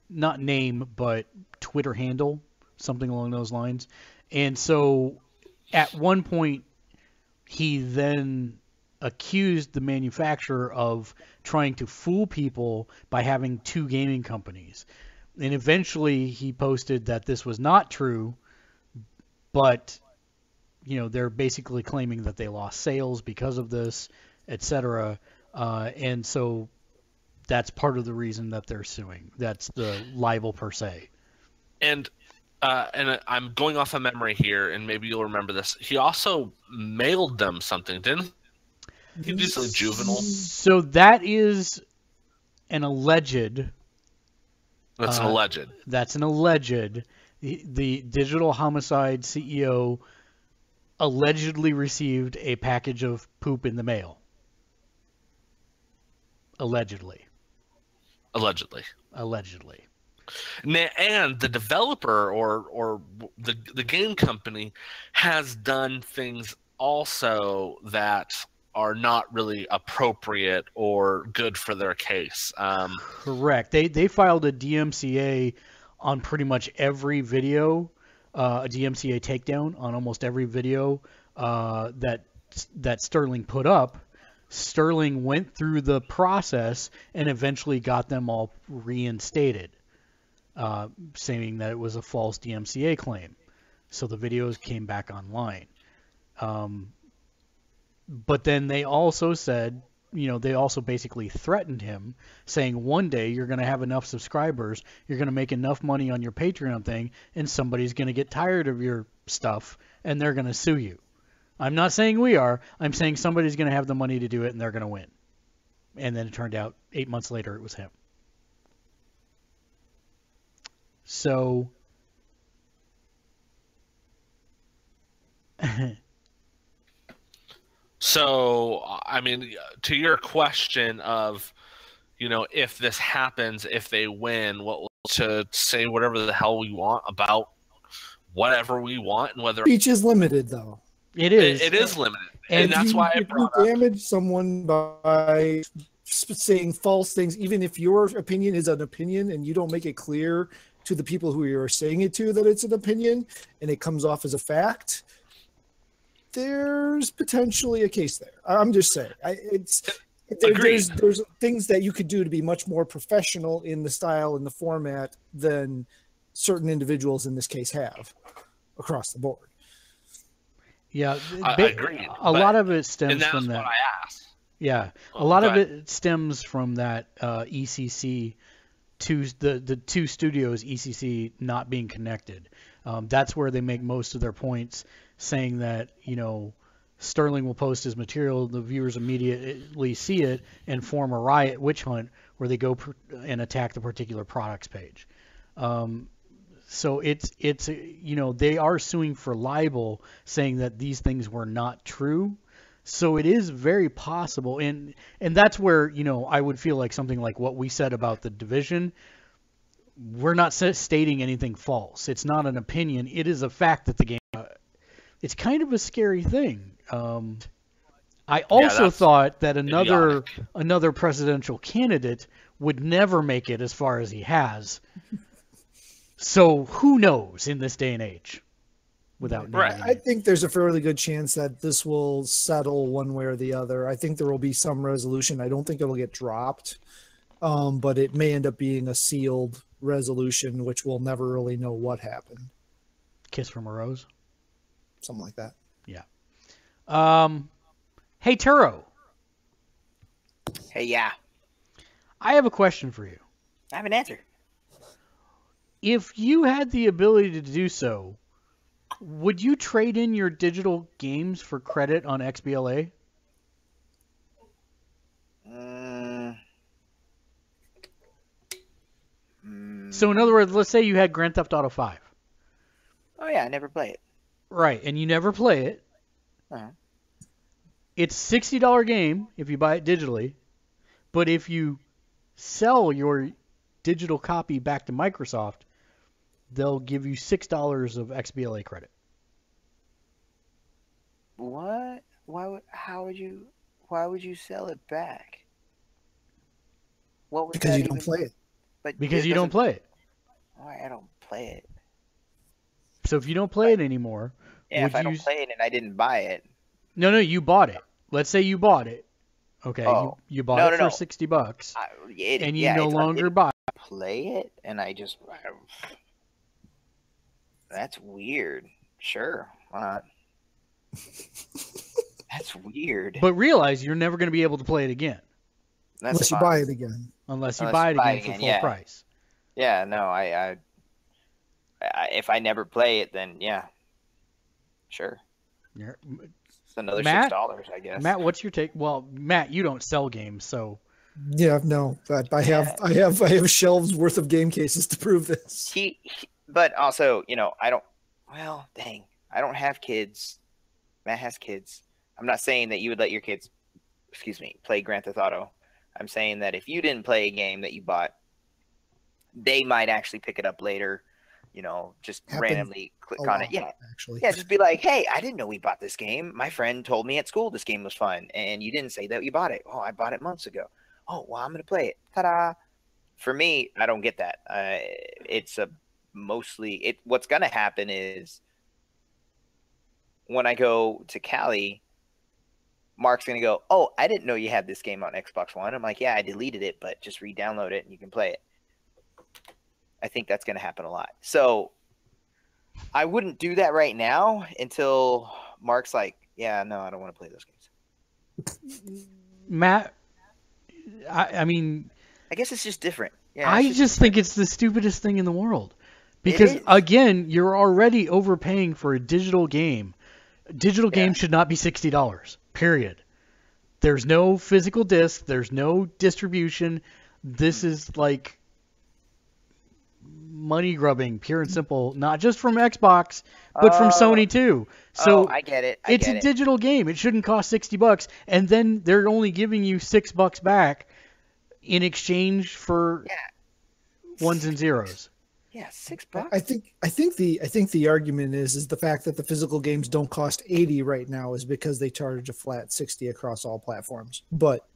not name but Twitter handle, something along those lines. And so, at one point, he then accused the manufacturer of trying to fool people by having two gaming companies. And eventually he posted that this was not true, but you know, they're basically claiming that they lost sales because of this, etc. Uh, and so that's part of the reason that they're suing. That's the libel per se. And uh, and I'm going off of memory here, and maybe you'll remember this. He also mailed them something, didn't he? do something juvenile. So that is an alleged That's an Uh, alleged. That's an alleged. The, the digital homicide CEO allegedly received a package of poop in the mail. Allegedly. Allegedly. Allegedly. And the developer or or the the game company has done things also that are not really appropriate or good for their case. Um, Correct. They they filed a DMCA on pretty much every video, uh, a DMCA takedown on almost every video uh, that that Sterling put up. Sterling went through the process and eventually got them all reinstated, uh, saying that it was a false DMCA claim. So the videos came back online. Um, but then they also said, you know, they also basically threatened him, saying one day you're going to have enough subscribers, you're going to make enough money on your Patreon thing, and somebody's going to get tired of your stuff and they're going to sue you. I'm not saying we are. I'm saying somebody's going to have the money to do it and they're going to win. And then it turned out eight months later it was him. So. So, I mean, to your question of, you know, if this happens, if they win, what to say whatever the hell we want about whatever we want and whether Speech is limited, though. It is. it, it is limited, And and, that's you, why I if brought you up. damage someone by saying false things, even if your opinion is an opinion and you don't make it clear to the people who you're saying it to that it's an opinion, and it comes off as a fact. There's potentially a case there. I- I'm just saying, I, it's there, there's there's things that you could do to be much more professional in the style and the format than certain individuals in this case have across the board. Yeah. I- ba- agreed, A but- lot of it stems And that's from what that. I asked. Yeah, a lot go of it stems from that uh, ECC two the the two studios ECC not being connected. Um, that's where they make most of their points, saying that you know Sterling will post his material, the viewers immediately see it and form a riot witch hunt where they go per- and attack the particular products page. Um, So it's it's you know they are suing for libel, saying that these things were not true. So it is very possible, and and that's where you know I would feel like something like what we said about the division. We're not stating anything false. It's not an opinion. It is a fact that the game. Uh, it's kind of a scary thing. Um, I also that's thought that another idiotic. another presidential candidate would never make it as far as he has. so who knows in this day and age? Without Right. I think there's a fairly good chance that this will settle one way or the other. I think there will be some resolution. I don't think it'll get dropped, um, but it may end up being a sealed resolution, which we'll never really know what happened. kiss from a rose. Something like that. Yeah. Um, hey Turo, Hey, yeah, I have a question for you. I have an answer. If you had the ability to do so, would you trade in your digital games for credit on XBLA? Mm. So in other words, let's say you had Grand Theft Auto 5. oh yeah, I never play it. Right, and you never play it. Uh-huh. It's sixty dollar game if you buy it digitally, but if you sell your digital copy back to Microsoft, they'll give you six dollars of XBLA credit. What? Why would? How would you? Why would you sell it back? What would Because that you don't even- play it. But Because you don't play it. Why I don't play it? So if you don't play it anymore, Yeah, Would if I don't play it and I didn't buy it, no, no, you bought it. Let's say you bought it. Okay, Oh. you, you bought No, it no, for no. sixty bucks, I, it and you yeah, no if I longer didn't buy. play it and I just. I- that's weird. Sure, why not? That's weird. But realize you're never going to be able to play it again That's unless you buy it again. unless you Unless buy it buy again it for full yeah. price. Yeah, no, I, I, I, if I never play it, then yeah, sure, You're- it's another Matt? six dollars, I guess. Matt, what's your take? Well, Matt, you don't sell games, so Yeah, no, but I have, I have, I have shelves worth of game cases to prove this. he, he- but also, you know, I don't. Well, dang, I don't have kids. Matt has kids. I'm not saying that you would let your kids, excuse me, play Grand Theft Auto. I'm saying that if you didn't play a game that you bought, they might actually pick it up later. You know, just Happens randomly click on lot, it. Yeah, actually. Yeah, just be like, hey, I didn't know we bought this game. My friend told me at school this game was fun, and you didn't say that you bought it. Oh, I bought it months ago. Oh, well, I'm gonna play it. Ta-da! For me, I don't get that. Uh, it's a mostly it. What's gonna happen is when I go to Cali, Mark's gonna go, oh, I didn't know you had this game on Xbox One. I'm like, yeah, I deleted it, but just re-download it and you can play it. I think that's gonna happen a lot. So I wouldn't do that right now until Mark's like, yeah, no, I don't want to play those games. Matt, I, I mean, I guess it's just different. Yeah, I it's just think it's the stupidest thing in the world. Because again, you're already overpaying for a digital game. Digital game Yeah. should not be sixty dollars. Period. There's no physical disc. There's no distribution. This is like money grubbing, pure and simple. Not just from Xbox, but from Oh. Sony too. So oh, I get it. I it's get a it. digital game. It shouldn't cost 60 bucks and then they're only giving you 6 bucks back in exchange for Yeah. ones and zeros. Yeah, six bucks. I think I think the I think the argument is is the fact that the physical games don't cost 80 right now is because they charge a flat 60 across all platforms. But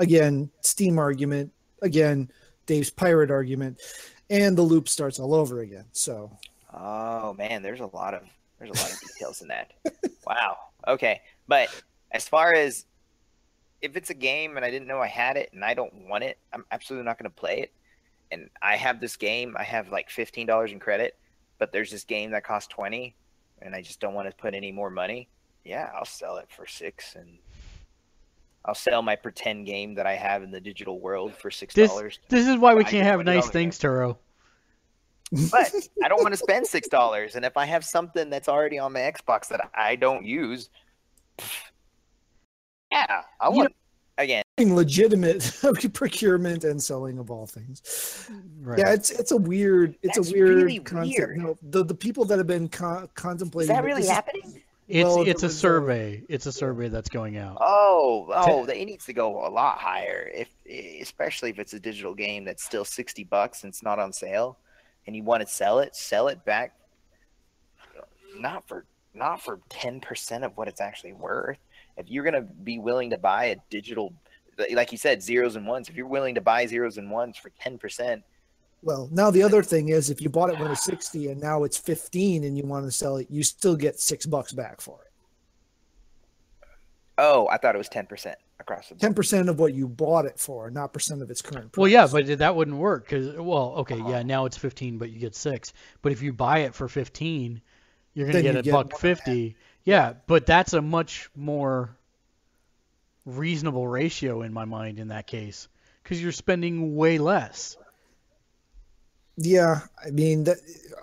again, Steam argument, again, Dave's pirate argument, and the loop starts all over again. So Oh man, there's a lot of there's a lot of details in that. Wow. Okay, but as far as if it's a game and I didn't know I had it and I don't want it, I'm absolutely not going to play it. And I have this game, I have like fifteen dollars in credit, but there's this game that costs twenty, and I just don't want to put any more money. Yeah, I'll sell it for six, and I'll sell my pretend game that I have in the digital world for six This dollars. this is why we I can't have nice things, Turo. but I don't want to spend six dollars. And if I have something that's already on my Xbox that I don't use, pff, yeah, I You want. Again, legitimate procurement and selling of all things. Right. Yeah, it's it's a weird it's That's a weird really concept. weird. No, the the people that have been con- is contemplating that really this is- happening? It's Well, it's a was, survey. It's a survey that's going out. Oh, oh, it needs to go a lot higher. If especially if it's a digital game that's still sixty bucks and it's not on sale, and you want to sell it, sell it back. Not for not for ten percent of what it's actually worth. If you're gonna be willing to buy a digital, like you said, zeros and ones. If you're willing to buy zeros and ones for ten percent, Well, now the other thing is if you bought it when it was 60 and now it's 15 and you want to sell it, you still get 6 bucks back for it. oh, I thought it was ten percent across the board. 10% of what you bought it for, not percent of its current price. Well, yeah, but that wouldn't work because well, okay, Uh-huh. yeah, now it's 15, but you get six. But if you buy it for 15, you're gonna Then get you a get buck more. 50. Yeah, but that's a much more reasonable ratio in my mind in that case because you're spending way less. Yeah, I mean, that,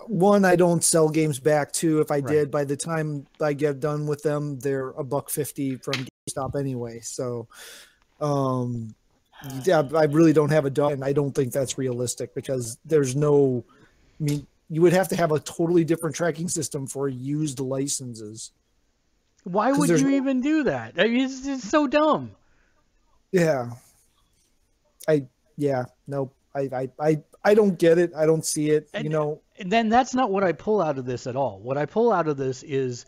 one, I don't sell games back. Two, if I Right. did, by the time I get done with them, they're a buck fifty from GameStop anyway. So, um, yeah, I really don't have a dog, and I don't think that's realistic because there's no. I mean, you would have to have a totally different tracking system for used licenses. Why would you even do that? I mean, it's, it's so dumb. Yeah. I yeah no I I I I don't get it. I don't see it. And- You know. And then that's not what I pull out of this at all. What I pull out of this is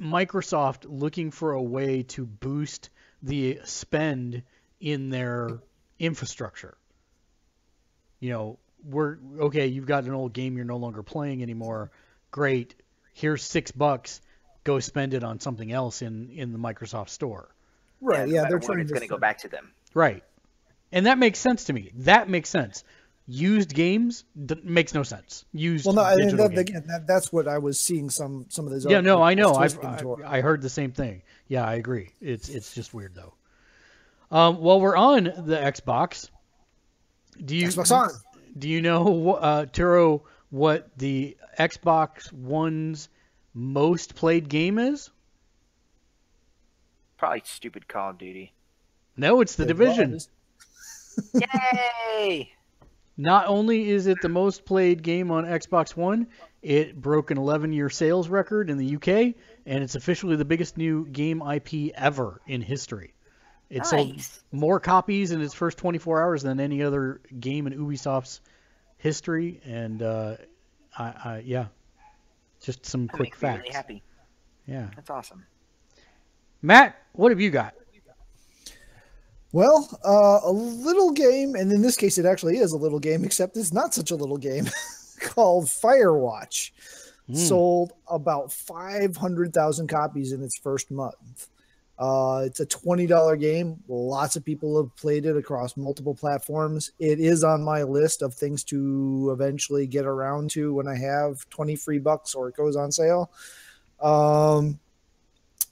Microsoft looking for a way to boost the spend in their infrastructure. You know, we're okay, you've got an old game you're no longer playing anymore. Great. Here's 6 bucks. Go spend it on something else in in the Microsoft store. Right. no Yeah, matter they're trying It's to going to go back to them. Right. And that makes sense to me. That makes sense. Used games d- makes no sense. Used Well, no, I mean, that, again, that, that's what I was seeing some some of those. yeah, no, I know. I've. I, I heard the same thing. Yeah, I agree. It's it's just weird though. Um, while we're on the Xbox, do you Xbox on. do you know uh, Turo what the Xbox One's most played game is? Probably stupid Call of Duty. No, it's the It Division. was. Yay! Not only is it the most played game on Xbox One, it broke an 11 year sales record in the UK, and it's officially the biggest new game IP ever in history. It sold more copies in its first 24 hours than any other game in Ubisoft's history, and uh, I, I, yeah, just some That quick makes me facts. really happy. Yeah, That's awesome. Matt, what have you got? Well, uh, a little game, and in this case, it actually is a little game, except it's not such a little game, called Firewatch. Hmm. Sold about 500,000 copies in its first month. Uh, it's a $20 game. Lots of people have played it across multiple platforms. It is on my list of things to eventually get around to when I have 20 free bucks or it goes on sale. Um,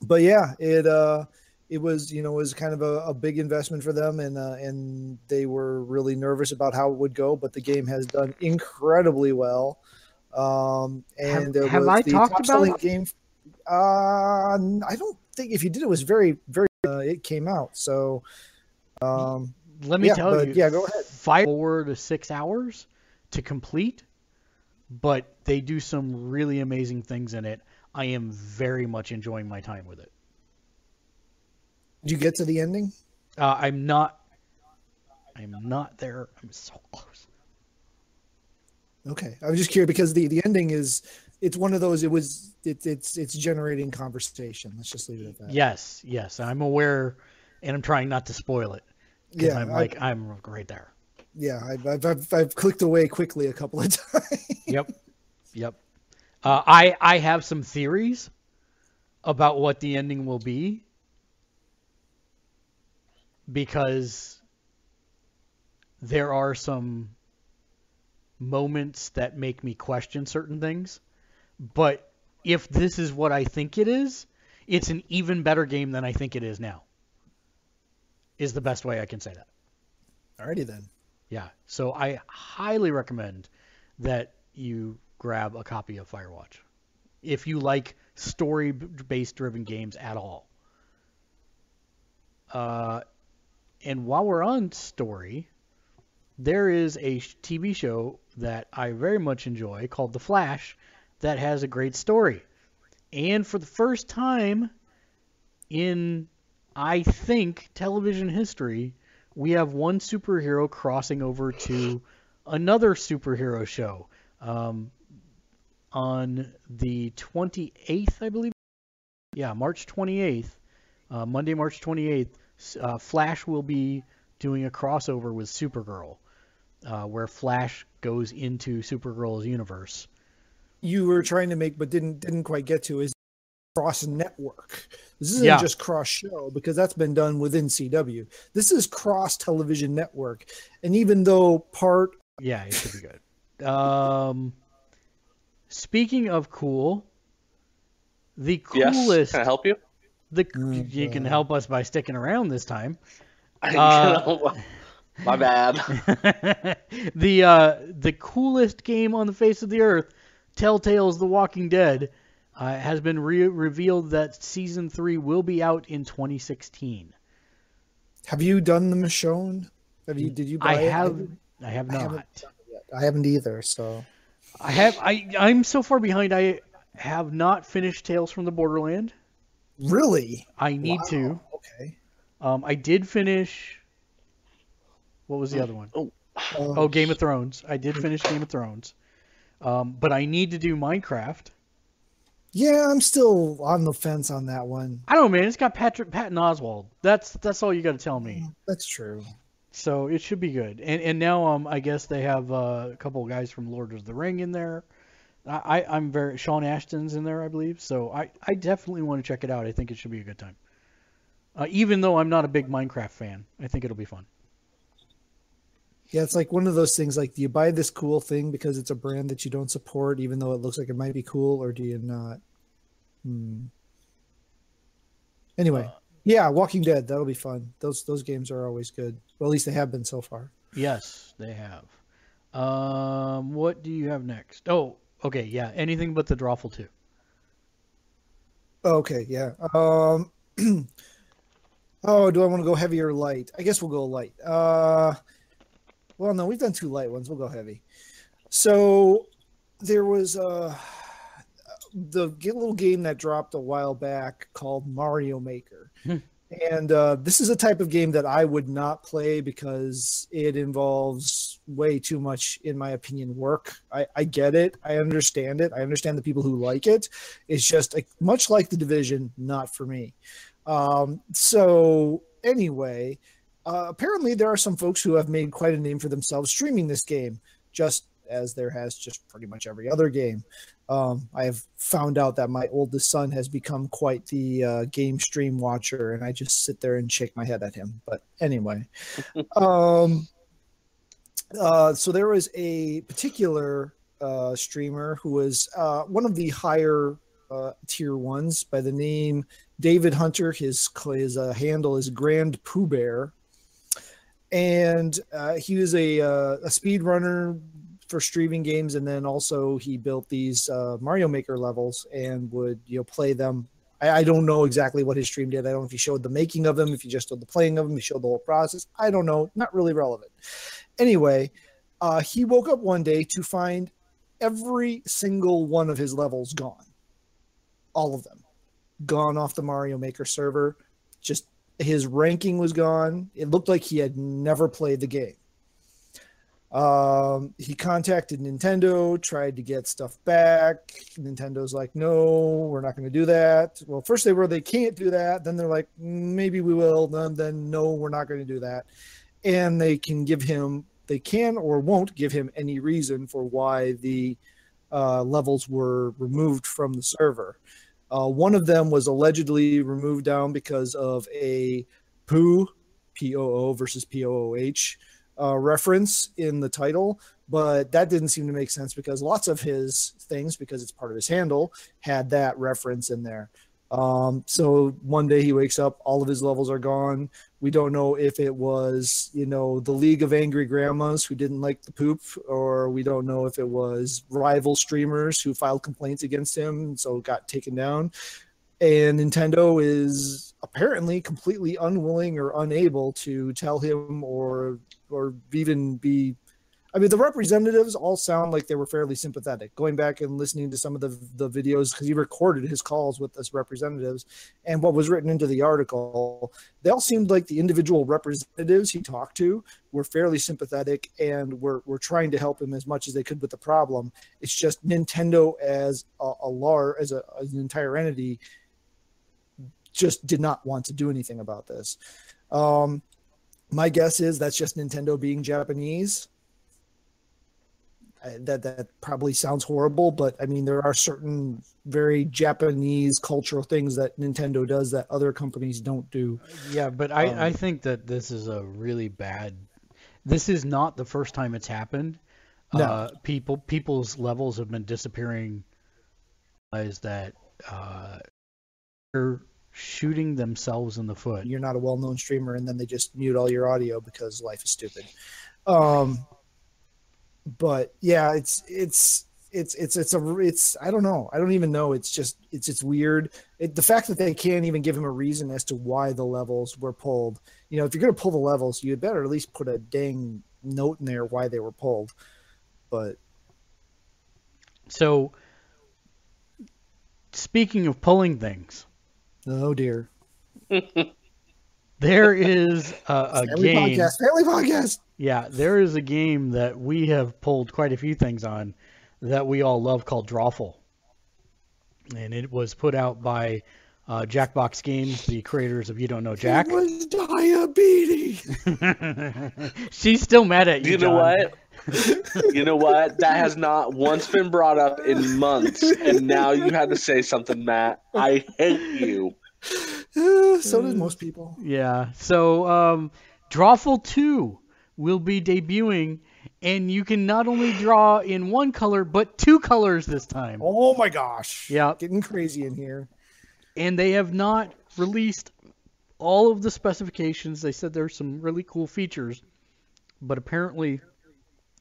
but yeah, it, uh, it was you know was kind of a, a big investment for them and uh, and they were really nervous about how it would go but the game has done incredibly well um and Have- have I the talked about- game uh i don't think if you did it was very very uh, it came out so um Let me Yeah, tell but you, yeah, go ahead. Five four to six hours to complete, but they do some really amazing things in it. I am very much enjoying my time with it. did you get to the ending Uh, I'm not. I'm not there. I'm so close. okay i was just curious because the the ending is it's one of those it was it, it's it's generating conversation let's just leave it at that Yes, yes, I'm aware, and I'm trying not to spoil it. Yeah, I'm I- like I'm right there. yeah I've, I've, I've, I've clicked away quickly a couple of times Yep, yep. Uh, I I have some theories about what the ending will be because there are some moments that make me question certain things. But if this is what I think it is, it's an even better game than I think it is now. Is the best way I can say that. alrighty then Yeah. So I highly recommend that you grab a copy of Firewatch if you like story-based driven games at all. Uh, and while we're on story, there is a TV show that I very much enjoy called The Flash that has a great story. And for the first time in, I think, television history, we have one superhero crossing over to another superhero show um, on the 28th, I believe. Yeah, March 28th, uh, Monday, March 28th. Uh, Flash will be doing a crossover with Supergirl, uh, where Flash goes into Supergirl's universe. You were trying to make, but didn't didn't quite get to is cross network. This isn't Yeah. just cross show because that's been done within CW. This is cross television network, and even though part Yeah, it should be good. Um, speaking of cool, the Yes. coolest, Can I help you? the Oh, you can help us by sticking around this time. Uh, My bad. the uh, the coolest game on the face of the earth, Telltale's The Walking Dead, uh, has been re- revealed that season three will be out in 2016. have you done the Michonne? Have you? Did you buy I it? have, I have I not. haven't done it yet. I haven't either. So I have. I I'm so far behind. I have not finished Tales from the Borderland. really, I need to. Okay. Um, I did finish. What was the other one? Um, Oh, Game of Thrones. I did finish Game of Thrones. Um, but I need to do Minecraft. Yeah, I'm still on the fence on that one. I don't know, man. It's got Patrick Patton Oswalt. That's that's all you got to tell me. That's true. So it should be good. And and now um I guess they have uh, a couple of guys from Lord of the Ring in there. I, I'm very Sean Astin's in there, I believe. So I I definitely want to check it out. I think it should be a good time. Uh, even though I'm not a big Minecraft fan, I think it'll be fun. Yeah, it's like one of those things. Like, do you buy this cool thing because it's a brand that you don't support, even though it looks like it might be cool, or do you not? Hmm. Anyway, yeah, Walking Dead. That'll be fun. Those those games are always good. Well, at least they have been so far. Yes, they have. Um, what do you have next? Oh, okay, yeah, anything but the Drawful 2. Okay, yeah. Um. oh, do I want to go heavy or light? I guess we'll go light. Uh. Well, no, we've done two light ones. We'll go heavy. So there was uh the little game that dropped a while back called Mario Maker. Hmm. And uh, this is a type of game that I would not play because it involves way too much, in my opinion, work. I, I get it. I understand it. I understand the people who like it. It's just like, much like the division, not for me. Um, so, anyway, uh, apparently there are some folks who have made quite a name for themselves streaming this game, just as there has just pretty much every other game. Um, I have found out that my oldest son has become quite the uh, game stream watcher, and I just sit there and shake my head at him. But anyway, um, uh, so there was a particular uh, streamer who was uh, one of the higher uh, tier ones by the name David Hunter. His his uh, handle is Grand Pooh Bear, and uh, he was a uh, a speed runner for streaming games, and then also he built these uh, Mario Maker levels and would you know play them. I, I don't know exactly what his stream did. I don't know if he showed the making of them, if he just showed the playing of them, he showed the whole process. I don't know. Not really relevant. Anyway, uh, he woke up one day to find every single one of his levels gone. All of them gone off the Mario Maker server. Just his ranking was gone. It looked like he had never played the game. Um, he contacted Nintendo, tried to get stuff back. Nintendo's like, no, we're not going to do that. Well, first they were, they can't do that. Then they're like, maybe we will. Then, then no, we're not going to do that. And they can give him, they can or won't give him any reason for why the uh, levels were removed from the server. Uh, one of them was allegedly removed down because of a poo, P O O versus P O O H uh, reference in the title, but that didn't seem to make sense because lots of his things, because it's part of his handle, had that reference in there. Um, so one day he wakes up, all of his levels are gone. We don't know if it was, you know, the League of Angry Grandmas who didn't like the poop, or we don't know if it was rival streamers who filed complaints against him, so got taken down. and Nintendo is apparently completely unwilling or unable to tell him or or even be I mean, the representatives all sound like they were fairly sympathetic. Going back and listening to some of the, the videos, because he recorded his calls with his representatives and what was written into the article, they all seemed like the individual representatives he talked to were fairly sympathetic and were, were trying to help him as much as they could with the problem. It's just Nintendo as a, a LAR, as, a, as an entire entity, just did not want to do anything about this. Um, my guess is that's just Nintendo being Japanese that that probably sounds horrible, but I mean there are certain very Japanese cultural things that Nintendo does that other companies don't do. Yeah, but I, um, I think that this is a really bad. This is not the first time it's happened. No. Uh, people people's levels have been disappearing. Is that uh, they're shooting themselves in the foot? You're not a well-known streamer, and then they just mute all your audio because life is stupid. Um, but yeah, it's it's it's it's it's a it's I don't know. I don't even know. It's just it's it's weird. It, the fact that they can't even give him a reason as to why the levels were pulled. You know, if you're gonna pull the levels, you had better at least put a dang note in there why they were pulled. But so speaking of pulling things. Oh dear. there is a, a family game. Podcast, family podcast. Yeah, there is a game that we have pulled quite a few things on that we all love called Drawful. And it was put out by uh, Jackbox Games, the creators of You Don't Know Jack. It was diabetes. She's still mad at you. You know John. what? you know what? That has not once been brought up in months, and now you had to say something, Matt. I hate you. so does most people. Yeah. So, um, Drawful 2 will be debuting, and you can not only draw in one color but two colors this time. Oh my gosh! Yeah, getting crazy in here. And they have not released all of the specifications. They said there's some really cool features, but apparently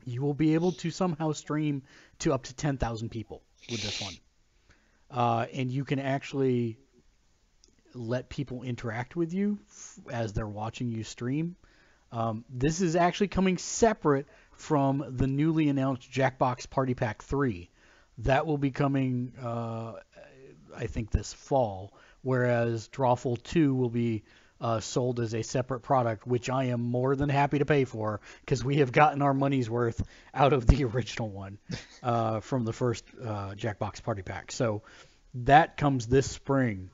you will be able to somehow stream to up to 10,000 people with this one. Uh, and you can actually let people interact with you as they're watching you stream. Um, this is actually coming separate from the newly announced Jackbox Party Pack 3. That will be coming, uh, I think, this fall, whereas Drawful 2 will be uh, sold as a separate product, which I am more than happy to pay for because we have gotten our money's worth out of the original one uh, from the first uh, Jackbox Party Pack. So that comes this spring.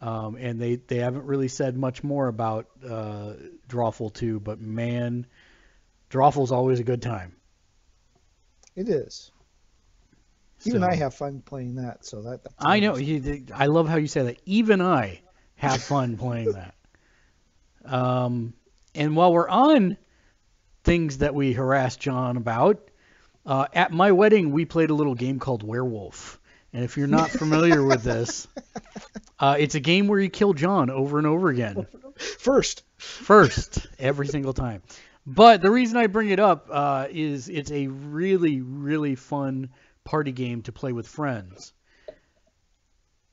Um, and they, they haven't really said much more about uh, Drawful 2, but man, Drawful's always a good time. It is. Even so, I have fun playing that, so that. I know. You, I love how you say that. Even I have fun playing that. Um, and while we're on things that we harassed John about, uh, at my wedding we played a little game called Werewolf. And if you're not familiar with this, uh, it's a game where you kill John over and over again. First. First, every single time. But the reason I bring it up uh, is it's a really, really fun party game to play with friends.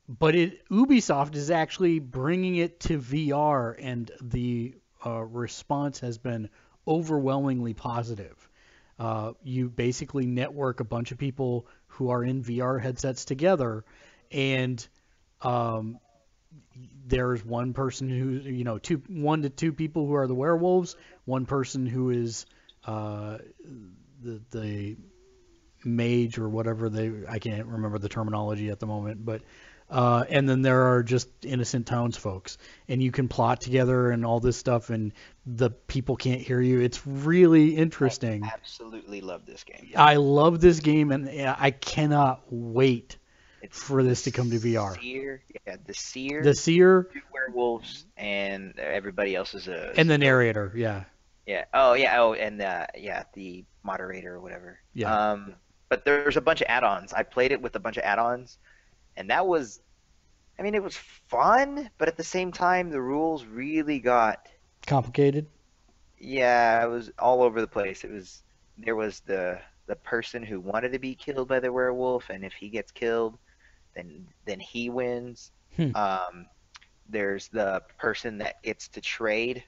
But it, Ubisoft is actually bringing it to VR, and the uh, response has been overwhelmingly positive. Uh, you basically network a bunch of people who are in VR headsets together, and um, there's one person who you know two one to two people who are the werewolves, one person who is uh, the the mage or whatever they I can't remember the terminology at the moment, but uh, and then there are just innocent townsfolks, and you can plot together and all this stuff, and the people can't hear you. It's really interesting. I absolutely love this game. I love this game, and I cannot wait it's for this to come to VR. Seer, yeah, the seer, the seer, werewolves, and everybody else is a and the narrator, yeah, yeah. Oh yeah, oh and uh, yeah, the moderator or whatever. Yeah. Um, but there's a bunch of add-ons. I played it with a bunch of add-ons and that was I mean it was fun, but at the same time the rules really got complicated. Yeah, it was all over the place. It was there was the the person who wanted to be killed by the werewolf and if he gets killed, then then he wins. Hmm. Um, there's the person that gets to trade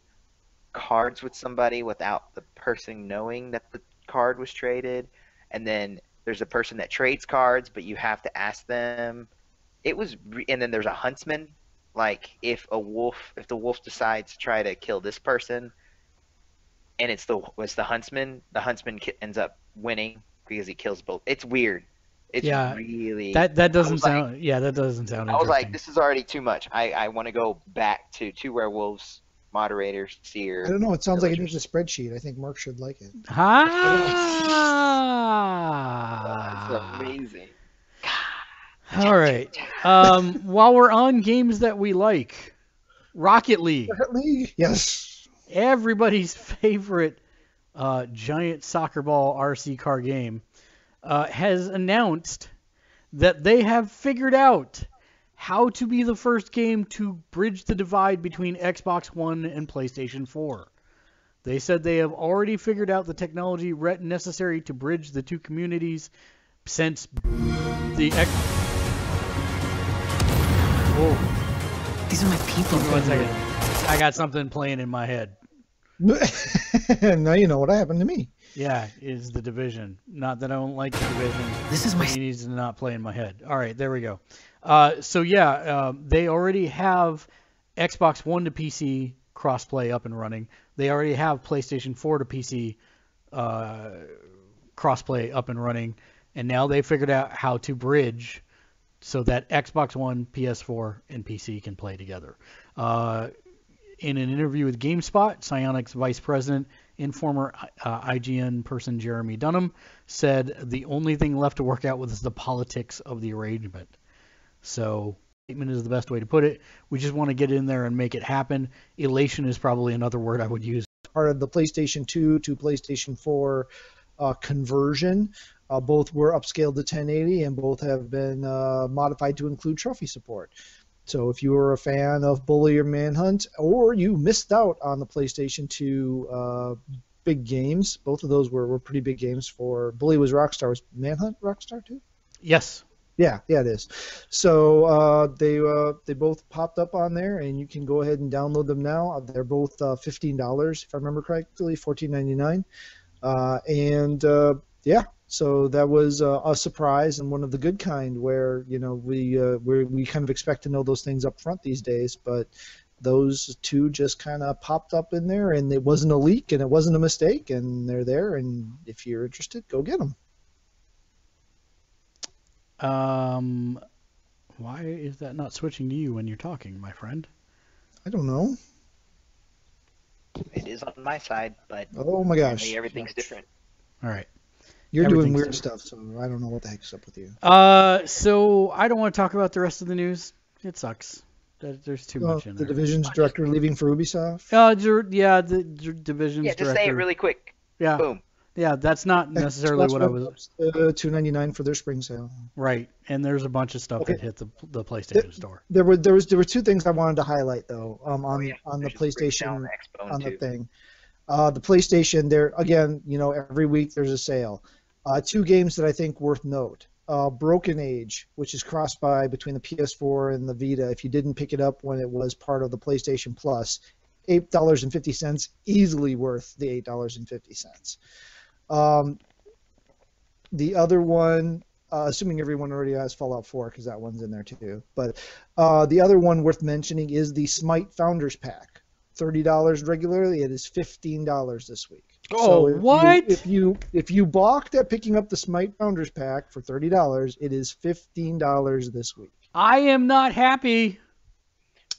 cards with somebody without the person knowing that the card was traded, and then there's a person that trades cards, but you have to ask them. It was, re- and then there's a huntsman. Like if a wolf, if the wolf decides to try to kill this person, and it's the was the huntsman, the huntsman ki- ends up winning because he kills both. It's weird. It's Yeah, really That that doesn't was like- sound. yeah, that doesn't sound. I was like, this is already too much. I, I want to go back to two werewolves, moderator, seer I don't know. It sounds like it villagers. a spreadsheet. I think Mark should like it. Ah. That's amazing. All right. Um, while we're on games that we like, Rocket League, Rocket League? Yes. everybody's favorite uh, giant soccer ball RC car game, uh, has announced that they have figured out how to be the first game to bridge the divide between Xbox One and PlayStation 4. They said they have already figured out the technology necessary to bridge the two communities since the X. Whoa. These are my people. Give me one second. I got something playing in my head. now you know what happened to me. Yeah, is the division. Not that I don't like the division. This is my he needs to not play in my head. All right, there we go. Uh, so yeah, uh, they already have Xbox One to PC crossplay up and running. They already have PlayStation 4 to PC uh, crossplay up and running, and now they figured out how to bridge so that Xbox One, PS4, and PC can play together. Uh, in an interview with GameSpot, Psyonix vice president and former uh, IGN person Jeremy Dunham said the only thing left to work out with is the politics of the arrangement. So, statement is the best way to put it. We just want to get in there and make it happen. Elation is probably another word I would use. Part of the PlayStation 2 to PlayStation 4 uh, conversion. Uh, both were upscaled to 1080 and both have been uh, modified to include trophy support. So if you were a fan of Bully or Manhunt, or you missed out on the PlayStation 2 uh, big games, both of those were, were pretty big games for Bully was Rockstar. Was Manhunt Rockstar too? Yes. Yeah, yeah, it is. So uh, they uh, they both popped up on there, and you can go ahead and download them now. Uh, They're both uh, fifteen dollars, if I remember correctly, fourteen ninety nine. Uh, and uh, yeah, so that was uh, a surprise and one of the good kind, where you know we uh, we we kind of expect to know those things up front these days, but those two just kind of popped up in there, and it wasn't a leak, and it wasn't a mistake, and they're there. And if you're interested, go get them. Um, why is that not switching to you when you're talking, my friend? I don't know. It is on my side, but Oh my gosh. everything's different. All right. You're doing weird different. stuff, so I don't know what the heck's up with you. Uh, so I don't want to talk about the rest of the news. It sucks. There's too Well, much in the there. The division's director leaving for Ubisoft. Uh, yeah, the d- division's Yeah, just director. say it really quick. Yeah, Boom. yeah, that's not necessarily Xbox what I was. ups, Uh, two ninety nine for their spring sale. Right, and there's a bunch of stuff Okay. that hit the the PlayStation Store. There were there was there were two things I wanted to highlight though. Um, on Oh, yeah. on the There's a PlayStation on Xbone, on the too. thing. Uh, the PlayStation there again. You know, every week there's a sale. Uh, two games that I think worth note. Uh, Broken Age, which is cross by between the PS4 and the Vita. If you didn't pick it up when it was part of the PlayStation Plus, eight dollars and fifty cents, easily worth the eight dollars and fifty cents. Um, the other one, uh, assuming everyone already has Fallout 4, because that one's in there too. But uh, the other one worth mentioning is the Smite Founders Pack. Thirty dollars regularly. It is fifteen dollars this week. Oh, if you- what? if you if you balked at picking up the Smite Founders Pack for thirty dollars, it is fifteen dollars this week. I am not happy.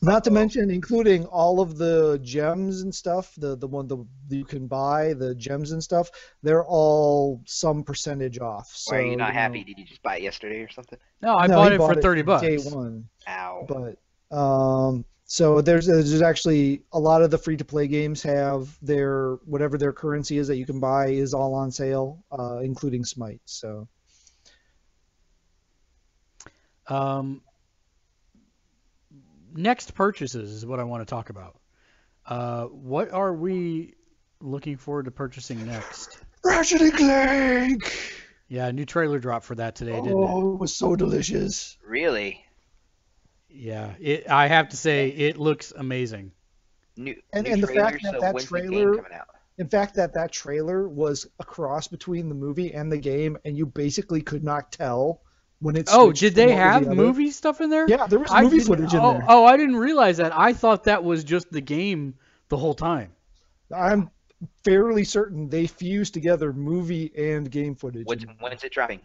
Not to mention, including all of the gems and stuff, the the one the you can buy, the gems and stuff, they're all some percentage off. So, Why are you not know- happy? Did you just buy it yesterday or something? No, I No, bought he it for thirty bucks. Day one, Ow. but um, so there's there's actually a lot of the free to play games have their whatever their currency is that you can buy is all on sale, uh, including Smite. So Um, next purchases is what I want to talk about. Uh, what are we looking forward to purchasing next? Ratchet and Clank. Yeah, new trailer dropped for that today, didn't it? Oh, it was so delicious. Really? Yeah, it. I have to say, it looks amazing. New, And- new and the fact that so that when's the game trailer- out? In fact, that that trailer was a cross between the movie and the game, and you basically could not tell when it. Oh, did they have the movie stuff in there? Yeah, there was I movie footage in oh, there. oh, I didn't realize that. I thought that was just the game the whole time. I'm fairly certain they fused together movie and game footage. What's, when's it dropping?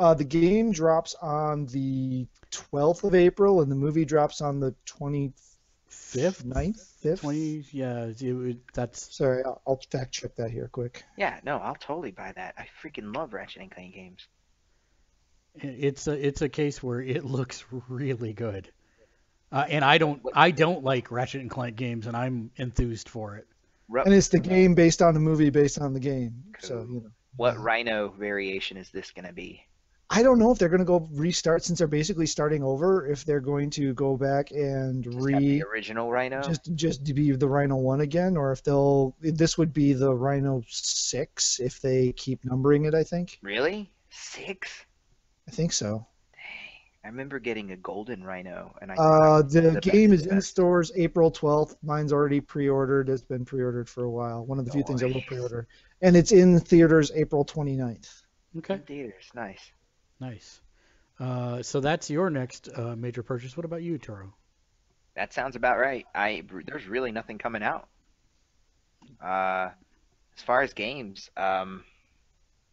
Uh, the game drops on the 12th of April, and the movie drops on the 25th, Fifth? 9th, 5th. Twenty. Yeah, it, it- that's. Sorry, I'll, I'll fact check that here quick. Yeah, no, I'll totally buy that. I freaking love Ratchet and Clank games. It's a it's a case where it looks really good, uh, and I don't I don't like Ratchet and Clank games, and I'm enthused for it. Ru- And it's the game based on the movie based on the game. So, you know. What RYNO variation is this going to be? I don't know if they're going to go restart since they're basically starting over. If they're going to go back and Just have re the original RYNO? just just to be the RYNO one again, or if they'll this would be the RYNO six if they keep numbering it. I think. Really? Six? I think so. Dang, I remember getting a golden RYNO, and I. Uh, the the game is the in stores April 12th. Mine's already pre-ordered. It's been pre-ordered for a while. One of the few things I will pre-order, and it's in theaters April 29th. Okay, In theaters, nice. Nice. Uh, so that's your next uh, major purchase. What about you, Toro? That sounds about right. I there's really nothing coming out. Uh, as far as games, um,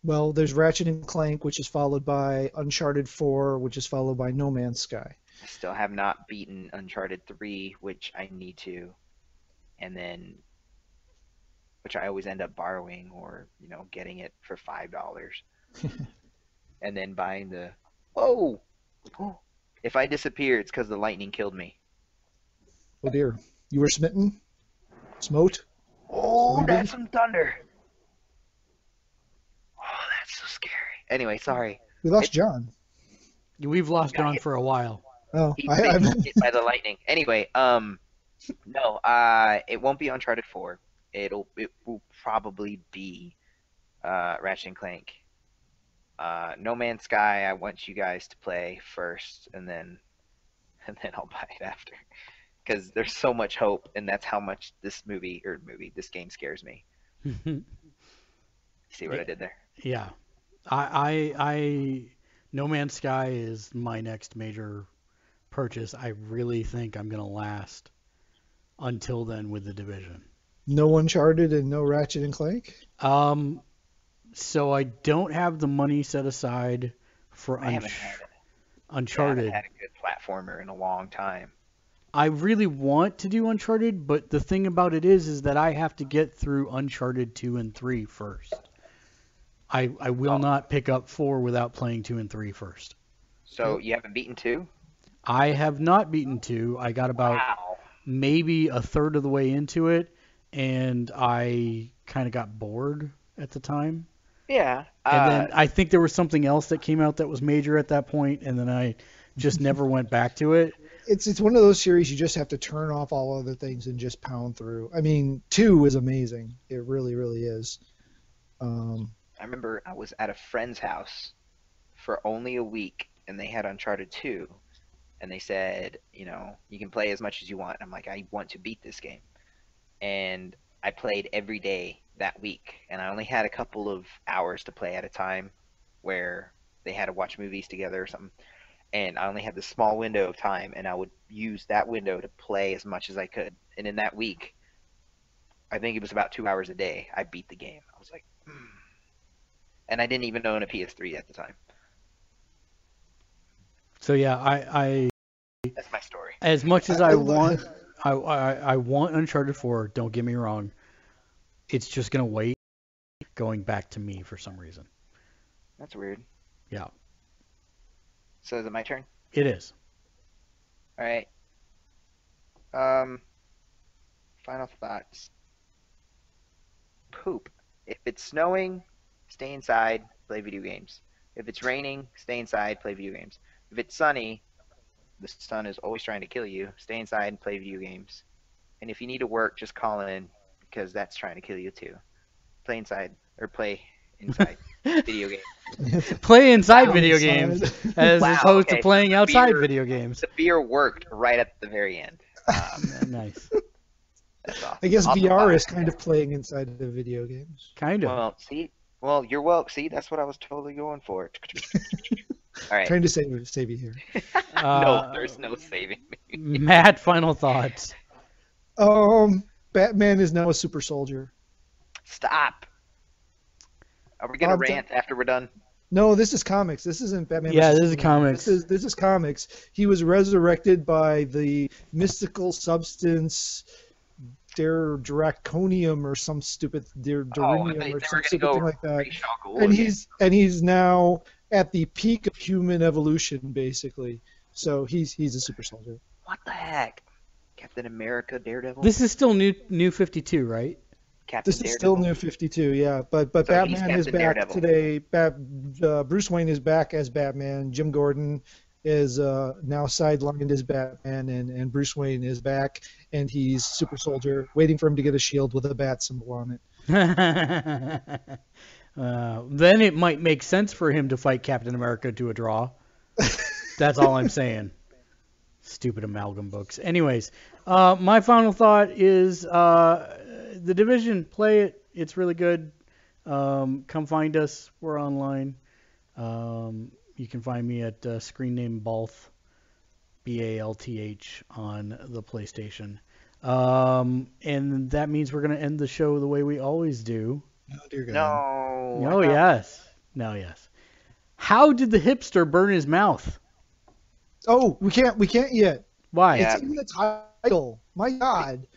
Well, there's Ratchet and Clank, which is followed by Uncharted 4, which is followed by No Man's Sky. I still have not beaten Uncharted 3, which I need to, and then which I always end up borrowing or you know getting it for five dollars, and then buying the whoa. If I disappear, it's because the lightning killed me. Oh dear, you were smitten, smote. Oh, We that's some thunder. Oh, that's so scary. Anyway, sorry. We lost John. We've lost John hit. for a while. Oh, He I, I'm, hit by the lightning. Anyway, um, no, uh, it won't be Uncharted 4. It'll it will probably be uh, Ratchet and Clank. Uh, no Man's Sky. I want you guys to play first, and then and then I'll buy it after. Because there's so much hope, and that's how much this movie or movie this game scares me. See what I did there? yeah, I, I, I, No Man's Sky is my next major purchase. I really think I'm gonna last until then with the division. no Uncharted and no Ratchet and Clank. Um, so I don't have the money set aside for I haven't Unch- had, I haven't had a good platformer in a long time. I really want to do Uncharted, but the thing about it is, is that I have to get through Uncharted two and three first. I I will Oh. not pick up four without playing two and three first. So you haven't beaten two? I have not beaten two. I got about wow. maybe a third of the way into it, and I kind of got bored at the time. Yeah. And uh, then I think there was something else that came out that was major at that point, and then I just never went back to it. It's it's one of those series you just have to turn off all other things and just pound through. I mean, two is amazing. It really, really is. Um, I remember I was at a friend's house for only a week, and they had Uncharted 2, and they said, you know, you can play as much as you want. I'm like, I want to beat this game, and I played every day that week, and I only had a couple of hours to play at a time, where they had to watch movies together or something, and I only had this small window of time, and I would use that window to play as much as I could, and in that week. I think it was about two hours a day. I beat the game. I was like, hmm and I didn't even own a PS3 at the time. So yeah, I, I That's my story. as much as I- I, I- want, I, I I want Uncharted 4. Don't get me wrong. It's just gonna wait, going back to me for some reason. That's weird. Yeah, So is it my turn? it is. All right. Um. Final thoughts. Poop. If it's snowing, stay inside, play video games. If it's raining, stay inside, play video games. If it's sunny, the sun is always trying to kill you. Stay inside and play video games. And if you need to work, just call in because that's trying to kill you too. Play inside or play inside. video game. Play inside Wow. video Inside. games as Wow, opposed okay, to playing so outside beer- video games. The beer worked right at the very end. Um, nice. that's awesome. I guess Also, VR is kind of playing inside the video games. Kind of. Well, see, well, you're well. See, that's what I was totally going for. All right. Trying to save save you here. no, Uh, there's no saving me. Matt, final thoughts. Um, Batman is now a super soldier. Stop. Are we gonna Bob, rant after we're done? No, this is comics. This isn't Batman. Yeah, this is Superman. comics. This is this is comics. He was resurrected by the mystical substance, der draconium or some stupid der Oh, durinium they, they or were some stupid go thing like that. Ra's al Ghul And again. he's and he's now at the peak of human evolution, basically. So he's he's a super soldier. what the heck? Captain America, Daredevil. This is still new New 52, right? Captain This is still New Fifty Two, yeah. But but So Batman is back Daredevil. today. Bat, uh, Bruce Wayne is back as Batman. Jim Gordon is uh, now sidelined as Batman, and, and Bruce Wayne is back, and he's Super Soldier, waiting for him to get a shield with a bat symbol on it. uh, then it might make sense for him to fight Captain America to a draw. That's all I'm saying. Stupid amalgam books. Anyways, uh, my final thought is uh, the division. Play it. It's really good. Um, come find us. We're online. Um, you can find me at uh, screen name Balth, B A L T H, on the PlayStation. Um, and that means we're going to end the show the way we always do. Oh dear God. No. Oh, yes. No, yes. How did the hipster burn his mouth? Oh, we can't we can't yet. Why? Yeah. It's in the title. My God.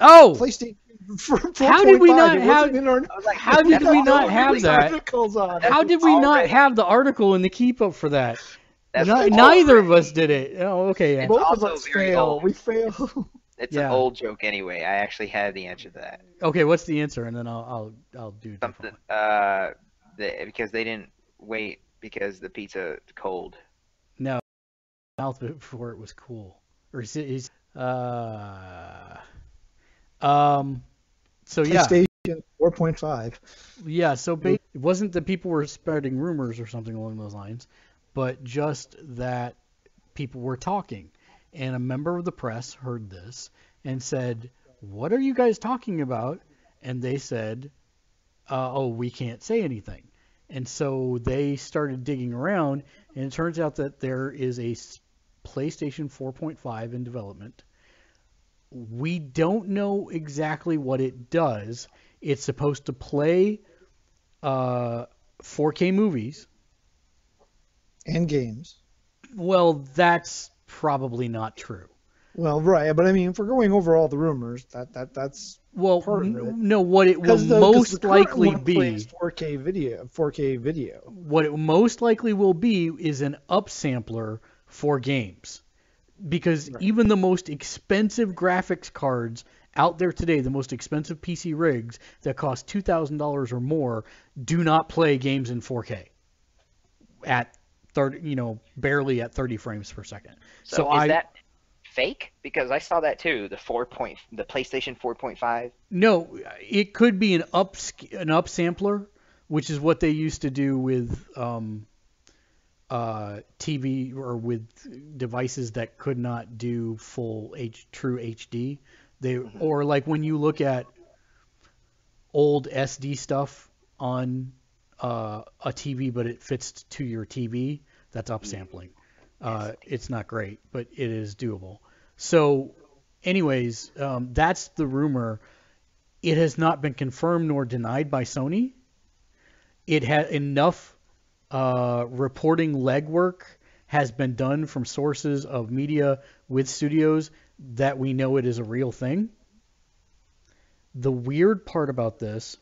Oh, PlayStation. For, for How did we not have- our, like, How did we not have that? on. how did we not already- have the article in the keep up for that? That's Ni- an neither old- of us did it. Oh, okay. yeah. Both of us very fail. We fail. It's Yeah. an old joke anyway. I actually have the answer to that. Okay, what's the answer? And then I'll I'll I'll do Something. Uh, the, because they didn't wait because the pizza cold. No, mouth before it was cool. Or is it? Is, uh, um. So yeah, PlayStation 4.5. yeah. So ba- it wasn't that people were spreading rumors or something along those lines, but just that people were talking, and a member of the press heard this and said, "What are you guys talking about?" And they said, uh, "Oh, we can't say anything." And so they started digging around, and it turns out that there is a PlayStation 4.5 in development. We don't know exactly what it does. It's supposed to play uh, 4K movies. and games. Well, that's probably not true. Well, right, but I mean, if we're going over all the rumors, that that that's Well, Part of it. no, what it will the, most the likely be, plays 4K video, 4K video. what it most likely will be is an upsampler for games. Because even the most expensive graphics cards out there today, the most expensive PC rigs that cost $2,000 or more, do not play games in 4K at 30, you know, barely at 30 frames per second. So, So is I- that fake? Because I saw that too. The four point, the PlayStation 4.5. No, it could be an up an upsampler, which is what they used to do with um, uh, TV or with devices that could not do full H true HD. They or like when you look at old SD stuff on uh, a TV, but it fits to your TV. That's upsampling. Uh, it's not great, but it is doable. So, anyways, um, that's the rumor. It has not been confirmed nor denied by Sony. It had enough uh, reporting legwork has been done from sources of media with studios that we know it is a real thing. The weird part about this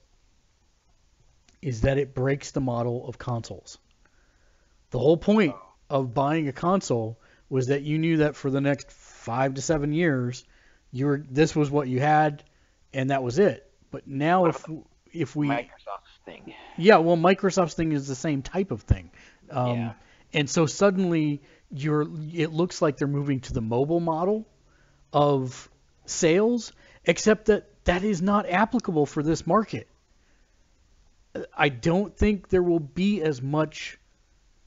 is that it breaks the model of consoles. The whole point of buying a console was that you knew that for the next five to seven years, you were this was what you had, and that was it. But now, if if we Microsoft thing. yeah, well, Microsoft's thing is the same type of thing. Um, Yeah. And so suddenly you're it looks like they're moving to the mobile model of sales, except that that is not applicable for this market. I don't think there will be as much.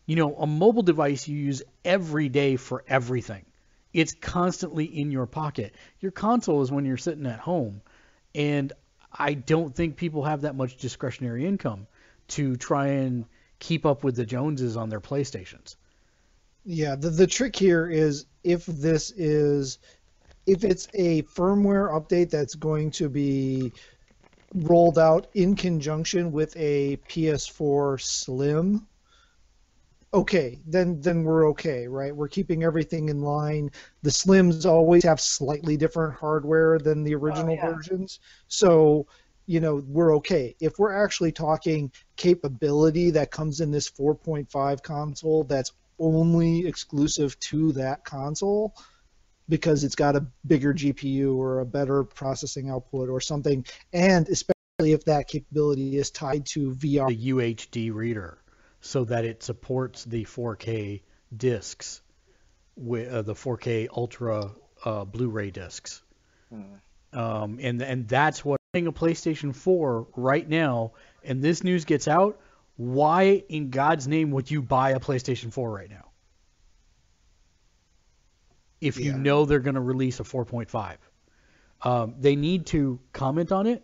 You know, a mobile device you use every day for everything. It's constantly in your pocket. Your console is when you're sitting at home, and I don't think people have that much discretionary income to try and keep up with the Joneses on their PlayStations. Yeah, the the trick here is if this is if it's a firmware update that's going to be rolled out in conjunction with a PS4 Slim, okay, then then we're okay, right? We're keeping everything in line. The Slims always have slightly different hardware than the oh, original yeah. versions, so you know we're okay. If we're actually talking capability that comes in this 4.5 console, that's only exclusive to that console because it's got a bigger GPU or a better processing output or something, and especially if that capability is tied to VR. The UHD reader, so that it supports the 4K discs, with uh, the 4K Ultra uh, Blu-ray discs. Um, and and that's what a PlayStation 4 right now. And this news gets out. Why in God's name would you buy a PlayStation 4 right now? If you know they're going to release a 4.5, um, they need to comment on it.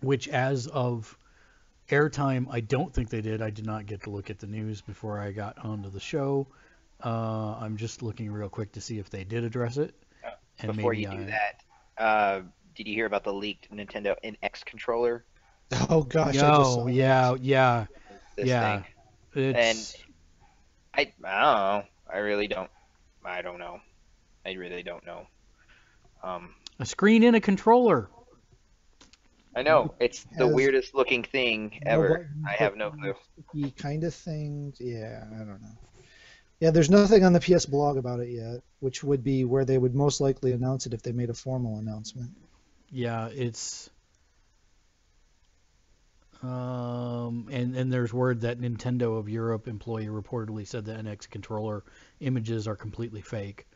Which, as of airtime, I don't think they did. I did not get to look at the news before I got onto the show. Uh, I'm just looking real quick to see if they did address it. And Before maybe you do I- that, uh, did you hear about the leaked Nintendo NX controller? Oh gosh, I just saw that. yeah, yeah. This Yeah. thing. It's I I don't know. I really don't. I don't know. I really don't know. Um, a screen in a controller. I know it's the Has- weirdest looking thing ever. button, I have no clue. sticky kind of thing. Yeah, I don't know. Yeah, there's nothing on the PS blog about it yet, which would be where they would most likely announce it if they made a formal announcement. Yeah, it's um and and there's word that Nintendo of Europe employee reportedly said the NX controller images are completely fake.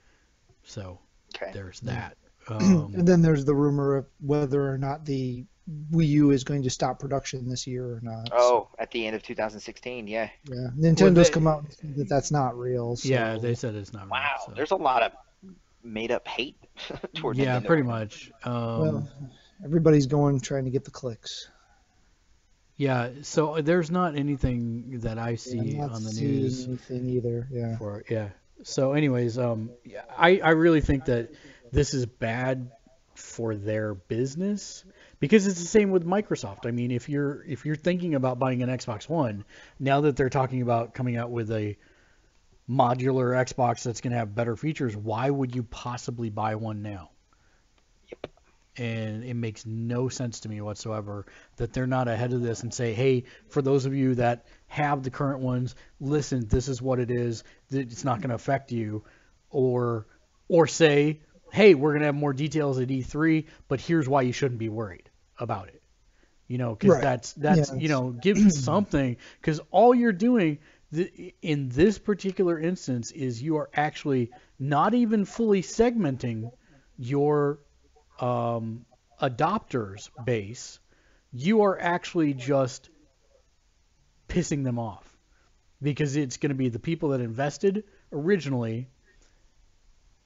So Okay. there's that. Um, and then there's the rumor of whether or not the Wii U is going to stop production this year or not. Oh, at the end of 2016, yeah. yeah. Nintendo they- come out and said that that's not real. So. yeah, they said it's not real, Wow, so- there's a lot of made up hate toward Yeah, Nintendo. pretty much. Um, Well, everybody's going trying to get the clicks. yeah, so there's not anything that I Yeah, see I'm not on the seeing news. anything either. Yeah. for yeah. So, anyways, um, yeah, I I really think that this is bad for their business because it's the same with Microsoft. I mean, if you're if you're thinking about buying an Xbox One, now that they're talking about coming out with a modular Xbox that's going to have better features, why would you possibly buy one now? Yep. And it makes no sense to me whatsoever that they're not ahead of this and say, hey, for those of you that have the current ones, listen, this is what it is. It's not going to affect you, or or say, hey, we're going to have more details at E3, but here's why you shouldn't be worried about it. You know, because Right. that's that's Yeah, you know, give something because all you're doing th- in this particular instance is you are actually not even fully segmenting your um, adopters base. You are actually just pissing them off because it's going to be the people that invested originally.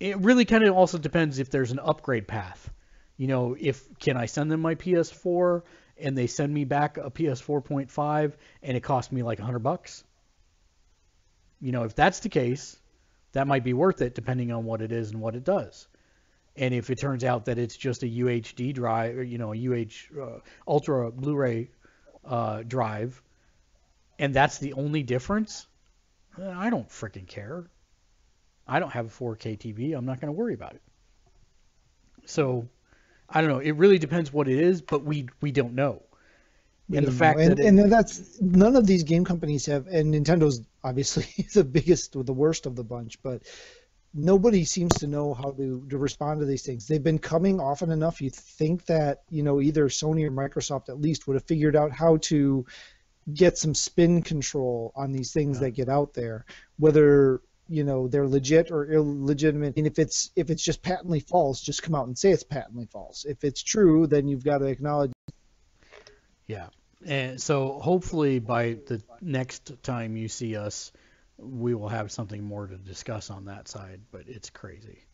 It really kind of also depends if there's an upgrade path. You know, if can I send them my PS4 and they send me back a PS4.5 and it cost me like 100 bucks? You know, if that's the case, that might be worth it depending on what it is and what it does. And if it turns out that it's just a UHD drive, or, you know, a UH uh, Ultra Blu-ray uh, drive, and that's the only difference, I don't freaking care. I don't have a 4K TV. I'm not going to worry about it. So, I don't know. It really depends what it is, but we we don't know. We and the fact and, that it- and that's none of these game companies have, and Nintendo's obviously the biggest, or the worst of the bunch, but nobody seems to know how to, to respond to these things. They've been coming often enough. You think that you know either Sony or Microsoft at least would have figured out how to get some spin control on these things that get out there, whether you know they're legit or illegitimate. And if it's if it's just patently false, just come out and say it's patently false. If it's true, then you've got to acknowledge. Yeah. And so hopefully by the next time you see us, we will have something more to discuss on that side. But it's crazy.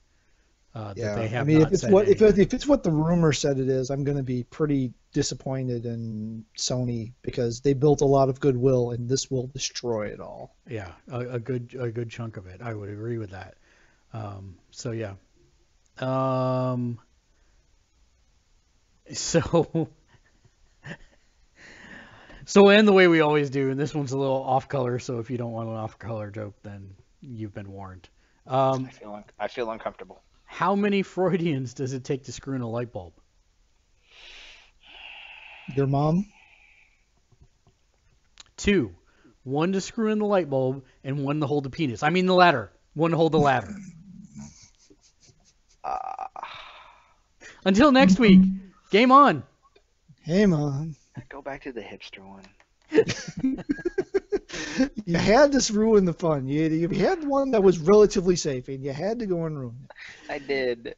Uh, that Yeah, they have I mean, not if it's said what if, it- if it's what the rumor said it is, I'm going to be pretty disappointed in Sony because they built a lot of goodwill, and this will destroy it all. Yeah, a, a good a good chunk of it. I would agree with that. Um, so yeah. Um, so so we'll end the way we always do, and this one's a little off color. So if you don't want an off color joke, then you've been warned. Um, I feel un- I feel uncomfortable. How many Freudians does it take to screw in a light bulb? Your mom? Two. One to screw in the light bulb, and one to hold the penis. I mean the ladder. One to hold the ladder. Uh, Until next week. Game on. Hey, mom. go back to the hipster one. you had to ruin the fun. You, you had one that was relatively safe, and you had to go and ruin it. I did.